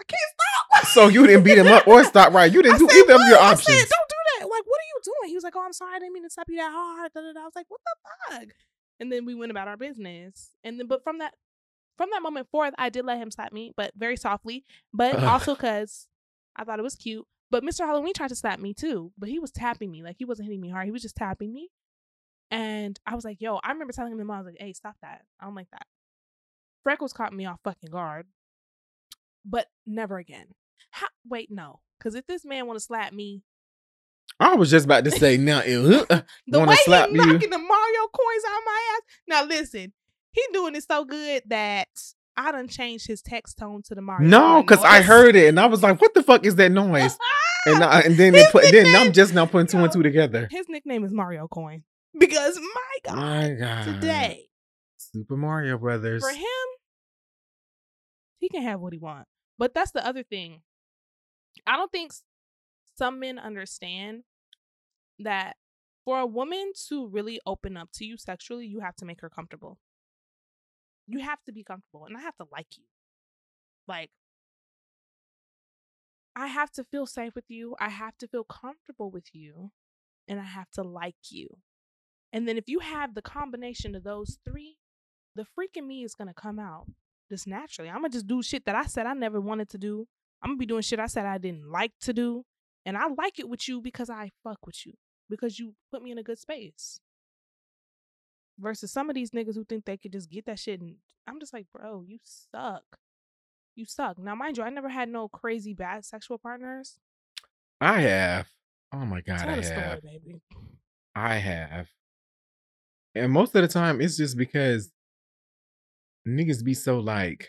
I can't stop. So you didn't beat him up or stop right. You didn't I do said, either of your "What?" I options. said, don't do that. Like, what are you doing? He was like, oh, I'm sorry. I didn't mean to slap you that hard. Da, da, da. I was like, what the fuck? And then we went about our business. And then, but from that, from that moment forth, I did let him slap me, but very softly, but Ugh. also because I thought it was cute. But Mr. Halloween tried to slap me too, but he was tapping me. Like he wasn't hitting me hard. He was just tapping me. And I was like, yo, I remember telling him, I was like, hey, stop that. I don't like that. Freckles caught me off fucking guard. But never again. How, wait, no. Because if this man want to slap me, I was just about to say now. ew, uh, the way slap he you? knocking the Mario coins out my ass. Now listen, he doing it so good that I done changed his text tone to the Mario. No, because I heard it and I was like, "What the fuck is that noise?" And I, and then put, then I'm just now putting two and two together. his nickname is Mario Coin because my God, My God, today Super Mario Brothers. for him, he can have what he wants. But that's the other thing. I don't think some men understand that for a woman to really open up to you sexually, you have to make her comfortable. You have to be comfortable, and I have to like you. Like, I have to feel safe with you. I have to feel comfortable with you, and I have to like you. And then if you have the combination of those three, the freak in me is gonna come out just naturally. I'm gonna just do shit that I said I never wanted to do. I'm gonna be doing shit I said I didn't like to do. And I like it with you because I fuck with you. Because you put me in a good space. Versus some of these niggas who think they could just get that shit and I'm just like, bro, you suck. You suck. Now mind you, I never had no crazy bad sexual partners. I have. Oh my God, Tell I story, have. baby. I have. And most of the time, it's just because niggas be so like,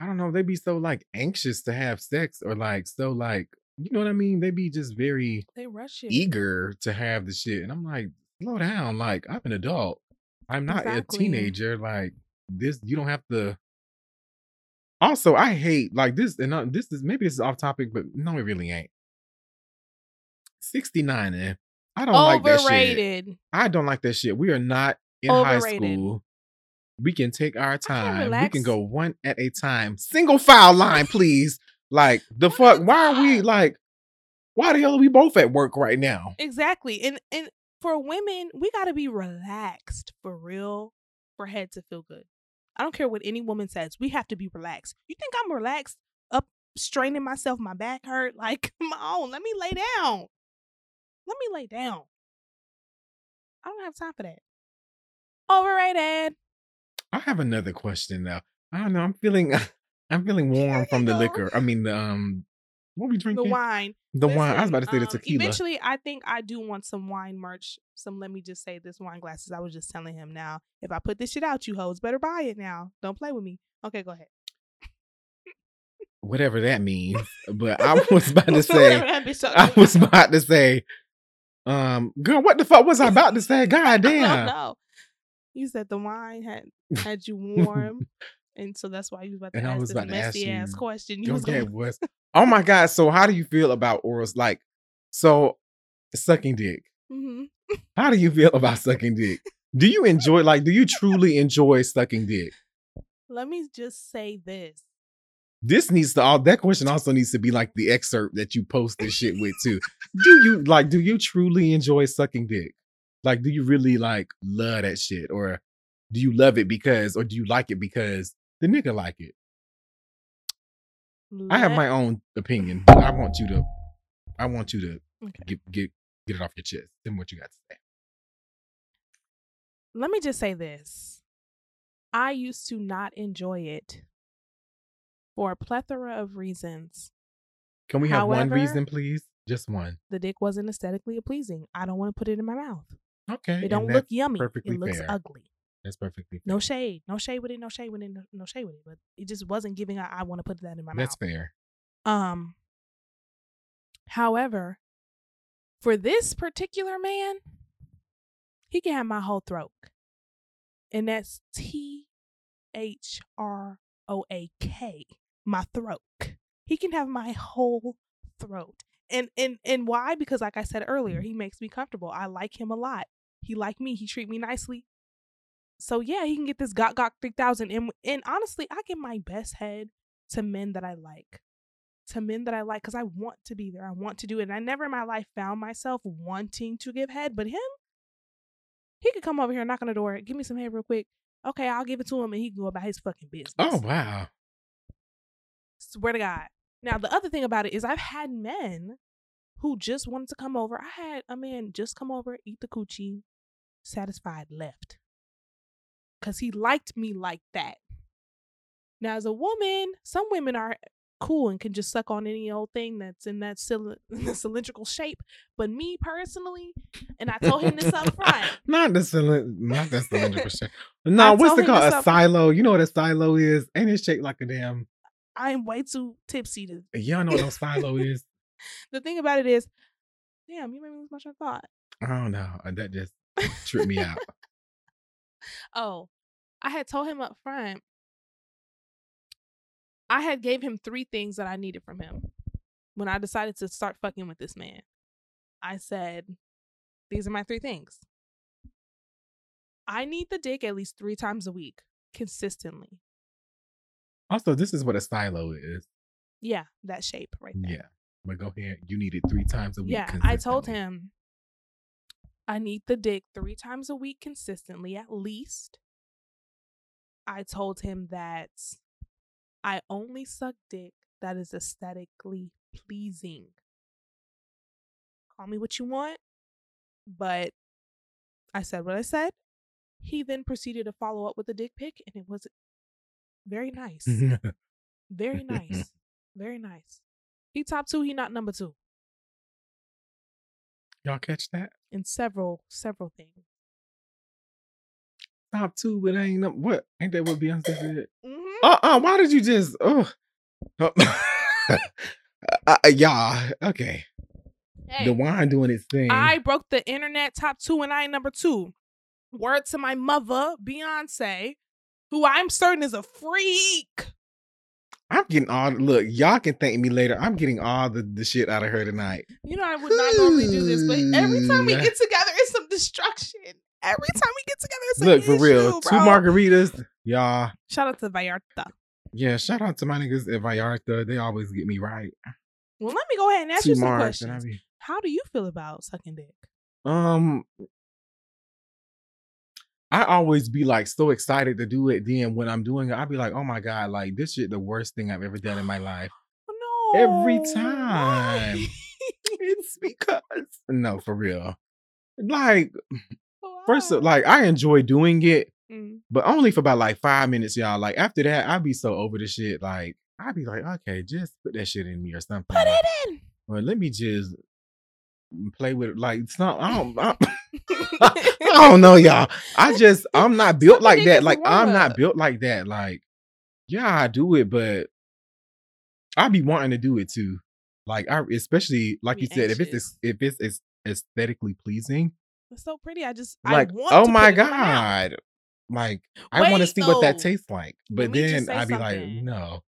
I don't know, they be so like anxious to have sex or like so like you know what I mean? They be just very They rush it. eager to have the shit. And I'm like, slow down. Like, I'm an adult. I'm not Exactly. a teenager. Like, this, you don't have to. Also, I hate like this, and uh, this is maybe this is off topic, but no, it really ain't. 69 and I don't like that shit. Overrated. I don't like that shit. We are not in high school. We can take our time. We can go one at a time. Single file line, please. Like the fuck? Why are we like? Why the hell are we both at work right now? Exactly. And and for women, we gotta be relaxed for real for head to feel good. I don't care what any woman says. We have to be relaxed. You think I'm relaxed up straining myself, my back hurt? Like, come on, let me lay down. Let me lay down. I don't have time for that. Overrated. I have another question now. I don't know. I'm feeling I'm feeling warm from the liquor. I mean the um what we drinking? The wine. The wine. I was about to say the um, tequila. Eventually, I think I do want some wine merch. Some, let me just say this wine glasses. I was just telling him now. If I put this shit out, you hoes better buy it now. Don't play with me. Okay, go ahead. Whatever that means. But I was about to say that bitch told I was about to say um girl, what the fuck was I about to say? God I damn. know. You said the wine had had you warm, and so that's why you was about to And I ask was this about to ask messy ass you- question. You was Okay, going, was oh my god. So how do you feel about orals? Like so sucking dick. Mm-hmm. How do you feel about sucking dick? Do you enjoy like do you truly enjoy sucking dick? Let me just say this. This needs to all that question also needs to be like the excerpt that you post this shit with too. Do you like do you truly enjoy sucking dick? Like do you really like love that shit? Or do you love it because or do you like it because the nigga like it? I have my own opinion, I want you to I want you to Okay. get get get it off your chest. Me what you got to say. Let me just say this. I used to not enjoy it for a plethora of reasons. Can we have one reason, please? Just one. The dick wasn't aesthetically pleasing. I don't want to put it in my mouth. Okay. It don't look yummy. perfectly It looks fair. ugly. That's perfectly fair. No shade. No shade with it. No shade with it. No, no shade with it. But it just wasn't giving. I, I want to put that in my That's mouth. That's fair. Um. However, for this particular man, he can have my whole throat, and that's T H R O A K, my throat. He can have my whole throat, and and and why? Because like I said earlier, he makes me comfortable. I like him a lot. He like me. He treat me nicely. So yeah, he can get this got got three thousand, and and honestly, I give my best head to men that I like to men that I like because I want to be there. I want to do it. And I never in my life found myself wanting to give head, but him, he could come over here, knock on the door, give me some head real quick. Okay, I'll give it to him and he can go about his fucking oh, business. Oh wow. Swear to God. Now, the other thing about it is I've had men who just wanted to come over. I had a man just come over, eat the coochie, satisfied, left. Because he liked me like that. Now, as a woman, some women are cool and can just suck on any old thing that's in that cyl- cylindrical shape. But me personally, and I told him this up front. not the cylind- not the cylindrical shape. No, I what's it called? A silo. You know what a silo is? Ain't it shaped like a damn I am way too tipsy to. y'all know what a silo is? The thing about it is, damn, you made me lose my train of thought. I don't know. Uh, That just tripped me out. Oh, I had told him up front. I had gave him three things that I needed from him when I decided to start fucking with this man. I said, "These are my three things. I need the dick at least three times a week, consistently. Also, this is what a silo is. Yeah, that shape right there. Yeah. But go ahead. You need it three times a week. Yeah, I told him I need the dick three times a week consistently, at least. I told him that I only suck dick that is aesthetically pleasing. Call me what you want, but I said what I said. He then proceeded to follow up with a dick pic, and it was very nice. very nice. Very nice. He top two, he not number two. Y'all catch that? in several several things. Top two, but ain't no what? Ain't that what Beyonce said? Mm-hmm. uh uh why did you just oh uh, uh, yeah okay Hey, the wine doing its thing I broke the internet top two and I ain't number two. Word to my mother, Beyonce, who I'm certain is a freak. i'm getting all look y'all can thank me later i'm getting all the, the shit out of her tonight You know I would not normally do this, but every time we get together, it's some destruction. Every time we get together, it's look for real issue, two margaritas y'all Shout out to Vallarta. yeah shout out to my niggas at Vallarta. they always get me right Well, let me go ahead and ask Two you some I questions. be- How do you feel about sucking dick? Um, I always be like so excited to do it. Then when I'm doing it, I'll be like, oh my God, like this shit the worst thing I've ever done in my life. No. Every time. It's because no, for real. Like, first of like I enjoy doing it, Mm. but only for about like five minutes, y'all. Like after that, I'd be so over the shit. Like I'd be like, okay, just put that shit in me or something. put it in. Or let me just play with it. Like it's not. I don't. I, I don't know, y'all. I just I'm not built like that. Like I'm not built like that. Like, yeah, I do it, but I be wanting to do it too. Like I especially like you said, if it's if it's aesthetically pleasing, It's so pretty. I just like I want oh my put it in mouth. god, like I want to Wait, see what that tastes like. But Let me just then I'd be like, no,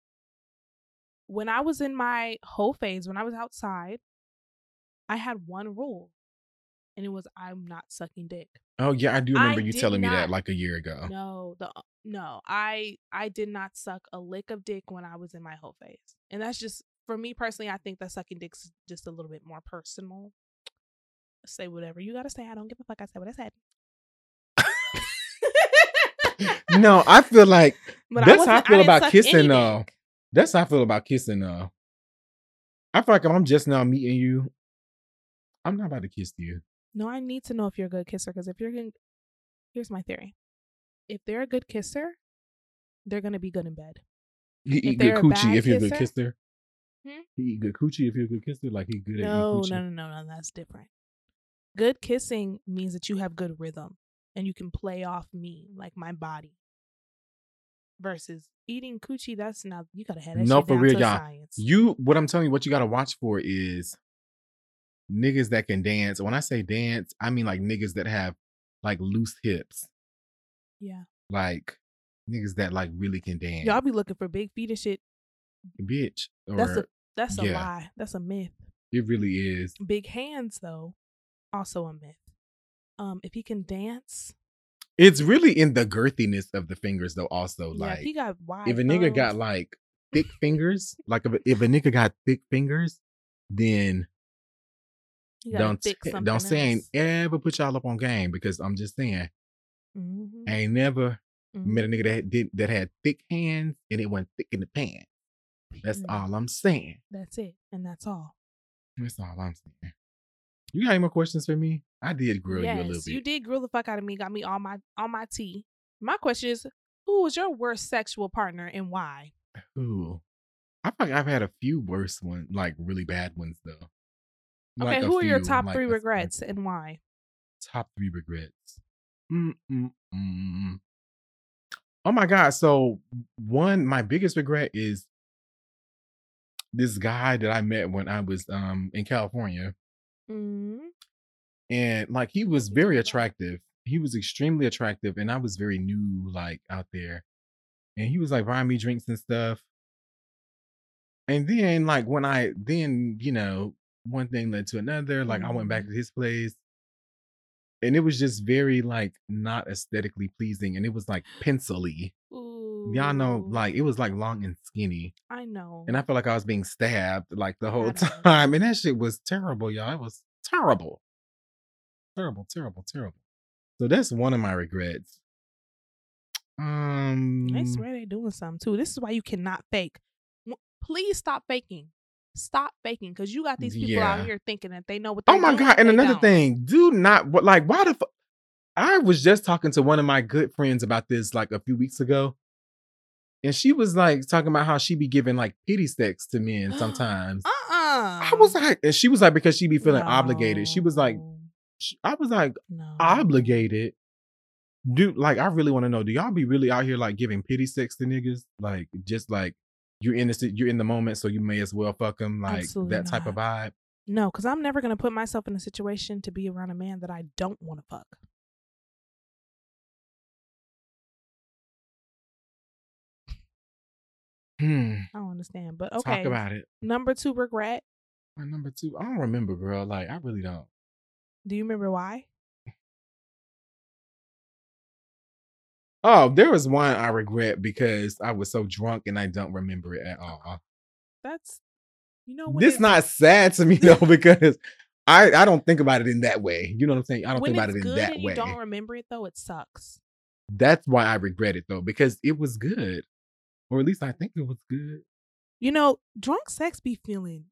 When I was in my whole phase, when I was outside, I had one rule, and it was I'm not sucking dick. Oh yeah, I do I remember you did telling me that like a year ago. No, the uh, no, I I did not suck a lick of dick when I was in my whole phase, and that's just for me personally. I think that sucking dick's is just a little bit more personal. Say whatever you gotta say. I don't give a fuck. I said what I said. no, I feel like But That's how I feel didn't about kissing, though. That's how I feel about kissing though. I feel like if I'm just now meeting you, I'm not about to kiss you. No, I need to know if you're a good kisser because if you're good, here's my theory: if they're a good kisser, they're gonna be good in bed. You eat good coochie if you're a good kisser-. Hmm? You eat good coochie if you're a good kisser, like he good at No, eating no, no, no, no. That's different. Good kissing means that you have good rhythm and you can play off me, like my body. Versus eating coochie, that's not you gotta have that No, for real, y'all. science. You, what I'm telling you, what you got to watch for is niggas that can dance. When I say dance, I mean like niggas that have like loose hips, yeah, like niggas that like really can dance. y'all be looking for big feet and shit. bitch. Or That's a that's a yeah. lie. That's a myth. it really is. Big hands though, also a myth. Um, if he can dance, It's really in the girthiness of the fingers, though. Also, yeah, like if he got wide. if a nigga got like thick fingers, like if a, if a nigga got thick fingers, then he got a don't say- don't say I ain't ever put y'all up on game because I'm just saying Mhm, I ain't never mhm. met a nigga that did that had thick hands and it went thick in the pan. That's Mm. all I'm saying. That's it, and that's all. That's all I'm saying. You got any more questions for me? I did grill you a little bit. you did grill the fuck out of me. Got me all my on my tea. My question is, who was your worst sexual partner and why? Ooh. I feel like I've had a few worse ones, like really bad ones though. Okay, Like a who are your top like three regrets and why? top three regrets. Mm-mm-mm. Oh my god! So one, my biggest regret is this guy that I met when I was um in California, Mm, and like he was very told me about it. attractive. He was extremely attractive, and I was very new, like out there, and he was like buying me drinks and stuff. And then, like when I then you know one thing led to another. Like I went back Mhm. to his place, and it was just very like not aesthetically pleasing, and it was like pencily. Y'all know, like it was like long and skinny, I know. and I felt like I was being stabbed like the whole time, and that shit was terrible, y'all. It was terrible, terrible, terrible, terrible. So that's one of my regrets. Um, I swear they're doing something too. This is why you cannot fake. Please stop faking. Stop faking because you got these people Yeah. out here thinking that they know what. They're Oh my god! And another don't. thing, do not what like why the fu- I was just talking to one of my good friends about this like a few weeks ago, and she was like talking about how she be giving like pity sex to men sometimes. Uh-uh. I was uh-uh. like, and she was like because she be feeling obligated. She was like, No, sh- I was like no. obligated. do like I really want to know, do y'all be really out here like giving pity sex to niggas? Like just like you're in the you're in the moment, so you may as well fuck them, like Absolutely that type of vibe. No, because I'm never gonna put myself in a situation to be around a man that I don't want to fuck. Hmm. I don't understand, but okay. Talk about it. Number two regret. My number two, I don't remember, girl. Like I really don't. Do you remember why? Oh, there was one I regret because I was so drunk and I don't remember it at all. That's you know This it's, not sad to me though because I I don't think about it in that way. You know what I'm saying? I don't think about it in that way. you don't remember it though. It sucks. That's why I regret it though because it was good, or at least I think it was good. You know, drunk sex be feeling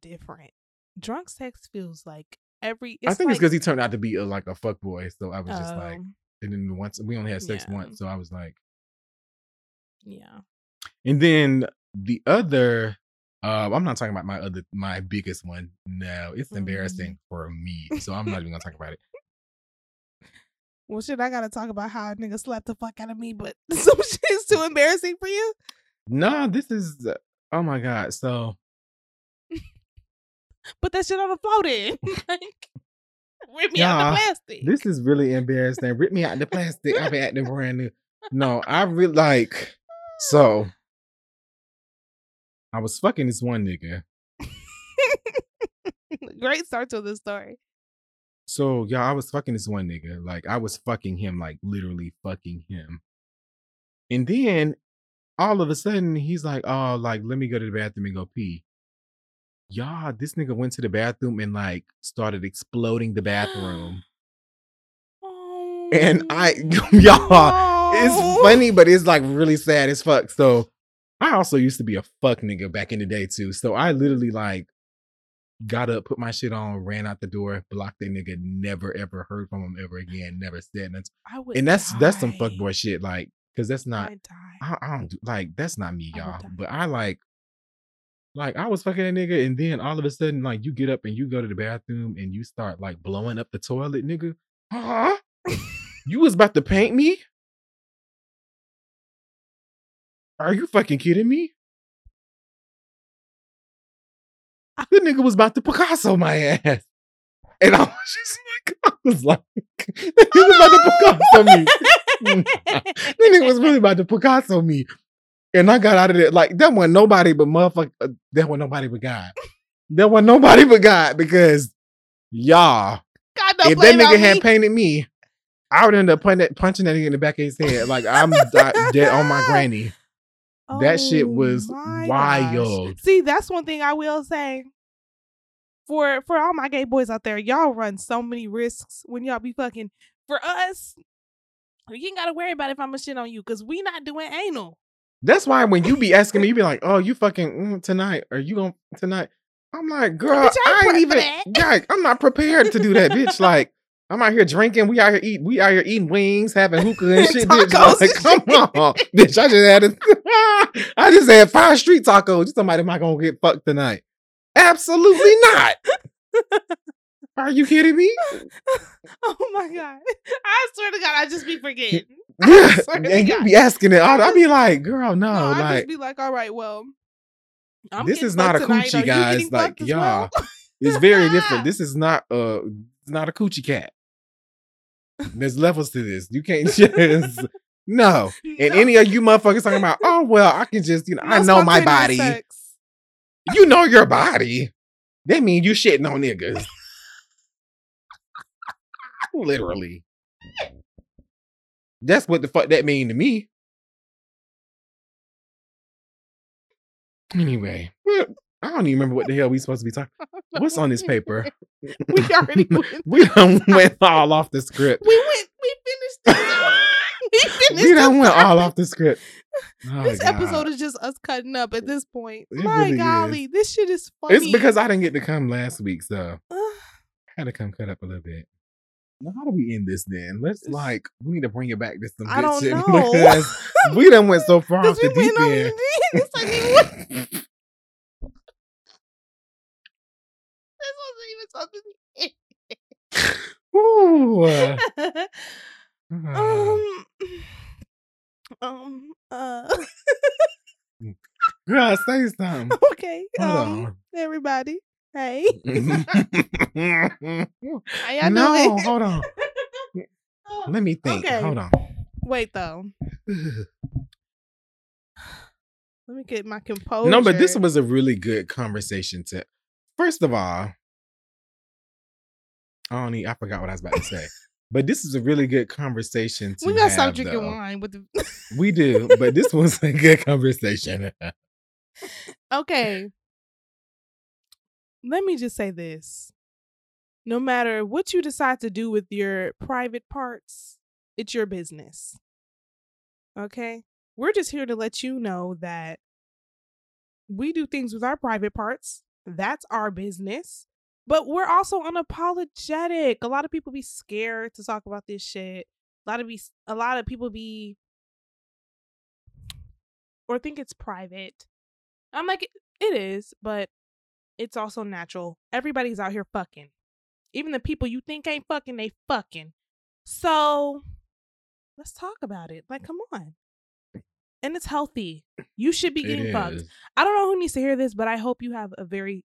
different. Drunk sex feels like every. It's I think like, it's because he turned out to be a, like a fuck boy, so I was just like, um, and then once we only had sex yeah. once, so I was like, yeah. and then the other. Uh, I'm not talking about my other, my biggest one. No, it's Mm. embarrassing for me, so I'm not even gonna talk about it. Well, shit, I gotta talk about how a nigga slapped the fuck out of me, but some shit's too embarrassing for you. No, this is. uh, Oh my god! So Put that shit on the floor then. like, rip me out the plastic. This is really embarrassing. Rip me out the plastic. I've been acting brand new. No, I really like. So, I was fucking this one nigga. Great start to this story. So, y'all, I was fucking this one nigga. Like, I was fucking him, like, literally fucking him. And then, all of a sudden, he's like, oh, like, let me go to the bathroom and go pee. Y'all, this nigga went to the bathroom and, like, started exploding the bathroom. Oh, And I, oh, y'all, it's funny, but it's like really sad as fuck. So I also used to be a fuck nigga back in the day too. So I literally like got up, put my shit on, ran out the door, blocked that nigga, never ever heard from him ever again, never said nothing. I would And that's that's some die. fuck boy shit, like, cause that's not I'd. I, I don't do like that's not me, y'all. die. But I like like I was fucking that nigga, and then all of a sudden, like you get up and you go to the bathroom and you start like blowing up the toilet, nigga. Huh? you was about to paint me? Are you fucking kidding me? The nigga was about to Picasso my ass. And I was just like, I was like, the nigga was about to Picasso me. the nigga was really about to Picasso me. And I got out of there. Like, that wasn't nobody but motherfucker. Uh, that wasn't nobody but God. That wasn't nobody but God because y'all, God, if that nigga had me. painted me, I would end up punching that, nigga in the back of his head. Like, I'm dead on my granny. That shit Oh was my gosh. wild. See, that's one thing I will say. For for all my gay boys out there, y'all run so many risks when y'all be fucking. For us, you ain't gotta worry about if I'm a shit on you because we not doing anal. That's why when you be asking me, you be like, "Oh, you fucking mm, tonight? Are you going tonight?" I'm like, "Girl, Bitch, I ain't ain't prepped for even. that." Yeah, I'm not prepared to do that, bitch. Like, I'm out here drinking. We out here eating. We out here eating wings, having hookah and shit, bitch. Like, come on, bitch. I just had a, I just had five street tacos. You somebody am I gonna get fucked tonight? Absolutely not. Are you kidding me? oh my god! I swear to God, I just be forgetting. Yeah, and you be asking it. I'll, I'll be like, girl, no, no, I like be like, all right, well, I'm this is not a fucked tonight. Coochie, guys. Like, y'all, well? it's very different. This is not a not a coochie cat. There's levels to this. You can't just no. And No. any of you motherfuckers talking about, oh well, I can just, you know, I know my body. sex. You know your body. That means you shitting on niggas. Literally. That's what the fuck that mean to me. Anyway, I don't even remember what the hell we supposed to be talking. What's on this paper? We already went. we done went all off the script. We went. We finished. We finished. We done went all off the script. Oh, This God. episode is just us cutting up at this point. It My really golly, this shit is funny. It's because I didn't get to come last week, so I had to come cut up a little bit. Now, how do we end this then? Let's like we need to bring it back to some I good don't shit know. because we done went so far off the deep end. this ain't even this wasn't even something. Ooh, Um, um, uh, Girl, say something. okay. Hold um, on. everybody, hey. no, How doing? hold on. Oh, Let me think. Okay. Hold on. Wait though. Let me get my composure. No, but this was a really good conversation to first of all, I don't need I forgot what I was about to say. But this is a really good conversation to We gotta stop drinking though. wine with the. We do, but this was a good conversation. okay. Let me just say this. No matter what you decide to do with your private parts, it's your business. Okay? We're just here to let you know that we do things with our private parts. That's our business. But we're also unapologetic. A lot of people be scared to talk about this shit. A lot of be a lot of people be or think it's private. I'm like, "It- is, but it's also natural. Everybody's out here fucking. Even the people you think ain't fucking, they fucking. So let's talk about it. Like, come on. And it's healthy. You should be getting fucked. I don't know who needs to hear this, but I hope you have a very,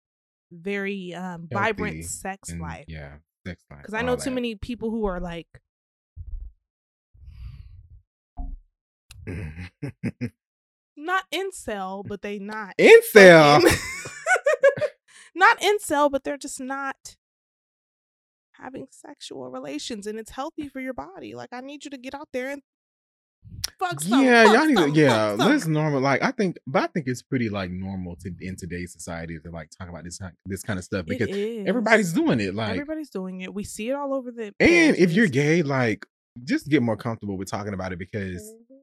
very um vibrant sex And, life. Yeah, sex life. Because I know too that. many people who are like, not incel, but they not Incel. not incel, but they're just not having sexual relations, and it's healthy for your body. Like I need you to get out there and fuck some. yeah, fuck y'all need to. Yeah, let's normal. Like I think, but I think it's pretty like normal to in today's society to like talk about this this kind of stuff because everybody's doing it. Like, everybody's doing it. We see it all over the. and if you're gay, like, just get more comfortable with talking about it because Mhm.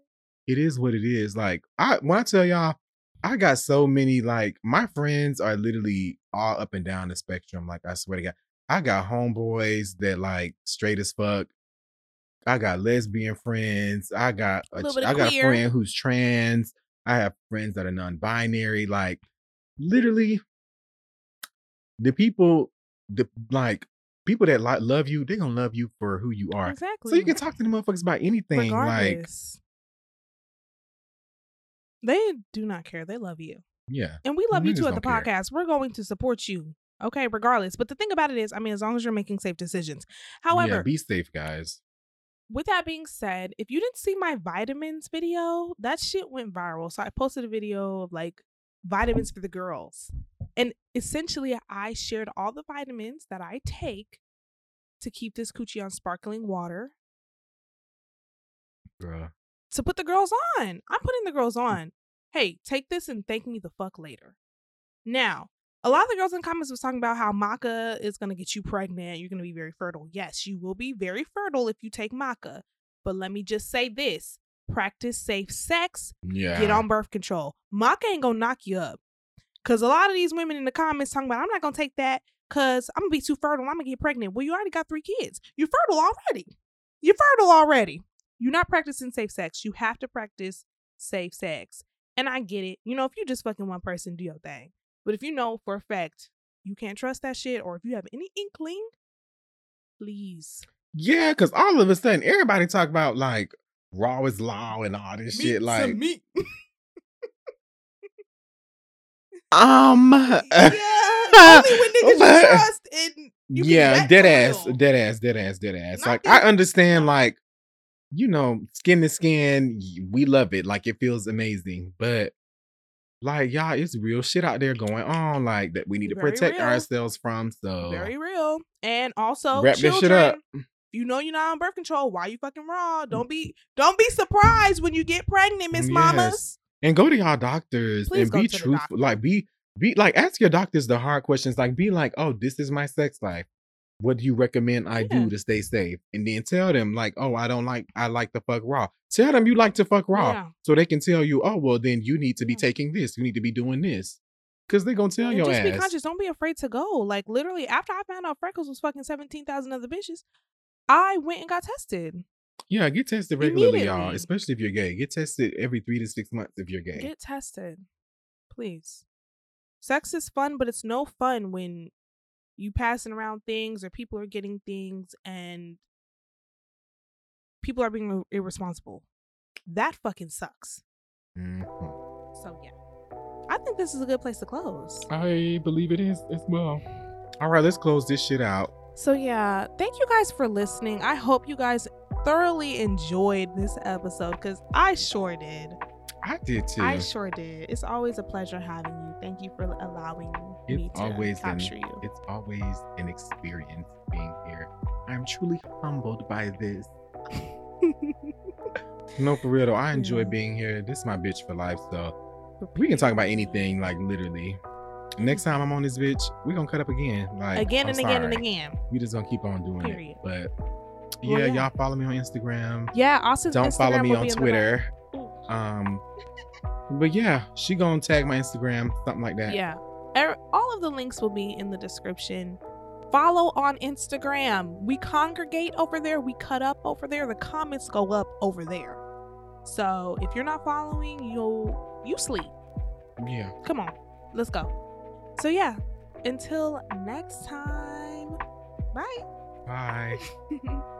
it is what it is. Like, I when I tell y'all, I got so many like my friends are literally all up and down the spectrum. Like, I swear to God, I got homeboys that like straight as fuck. I got lesbian friends. I got a, Little ch- bit of I got queer. a friend who's trans. I have friends that are non-binary. Like, literally, the people, the like people that like love you, they're gonna love you for who you are. exactly. So you can talk to the motherfuckers about anything. Like, regardless. They do not care. They love you. yeah. And we love you too at the don't care. podcast. We're going to support you. Okay, regardless. But the thing about it is, I mean, as long as you're making safe decisions. However, yeah, be safe, guys. with that being said, if you didn't see my vitamins video, that shit went viral. So I posted a video of like vitamins for the girls. And essentially, I shared all the vitamins that I take to keep this coochie on sparkling water Bruh. To put the girls on. I'm putting the girls mm. on. Hey, take this and thank me the fuck later. Now, a lot of the girls in the comments was talking about how maca is going to get you pregnant. You're going to be very fertile. Yes, you will be very fertile if you take maca. But let me just say this practice safe sex, Yeah. get on birth control. Maca ain't going to knock you up. Because a lot of these women in the comments talking about, I'm not going to take that because I'm going to be too fertile. I'm going to get pregnant. Well, you already got three kids. You're fertile already. You're fertile already. You're not practicing safe sex. You have to practice safe sex. And I get it. You know, if you just fucking one person, do your thing. But if you know for a fact you can't trust that shit, or if you have any inkling, please. Yeah, because all of a sudden everybody talk about like raw is law and all this Meet shit. Like, meat. um, yeah. Only when niggas you trust and yeah, dead ass, dead ass, dead ass, dead ass. Not Like, that- I understand, like, you know, skin to skin, we love it. Like, it feels amazing, but. Like y'all, it's real shit out there going on, like that we need to Very protect real. ourselves from. So Very real. And also, Wrap this shit children, up. You know you're not on birth control. Why you fucking raw? Mm. Don't be don't be surprised when you get pregnant, Miss Mamas. And go to y'all doctors Please and be truthful. Like be be like ask your doctors the hard questions. Like be like, oh, this is my sex life. What do you recommend I Yeah. do to stay safe? And then tell them like, oh, I don't like I like to fuck raw. Tell them you like to fuck raw, Yeah. so they can tell you, oh, well, then you need to be Yeah. taking this. You need to be doing this, because they're gonna tell And your just ass. be conscious. Don't be afraid to go. Like literally, after I found out Freckles was fucking seventeen thousand other bitches, I went and got tested. Yeah, get tested regularly, y'all. Especially if you're gay. Get tested every three to six months if you're gay. Get tested, please. Sex is fun, but it's no fun when you passing around things or people are getting things and people are being irresponsible. That fucking sucks. Mhm. So yeah. I think this is a good place to close. I believe it is as well. All right, let's close this shit out. So yeah, thank you guys for listening. I hope you guys thoroughly enjoyed this episode because I sure did. I did too. I sure did. It's always a pleasure having you. Thank you for allowing me to always an, capture you. it's always an experience being here. I'm truly humbled by this. No, for real though, I enjoy Yeah. being here. This is my bitch for life, so we can talk about anything, like literally. Mm-hmm. Next time I'm on this bitch, we gonna cut up again. Like again I'm and again and again. We just gonna keep on doing Period. it. But Well, yeah, yeah. y'all follow me on Instagram. Yeah, also Don't follow me on Twitter. Um, but yeah, she gonna tag my Instagram, something like that. Yeah. Er- All of the links will be in the description. Follow on Instagram. We congregate over there. We cut up over there. The comments go up over there. So if you're not following, you'll you sleep. Yeah. Come on, let's go. So yeah, until next time. Bye. Bye.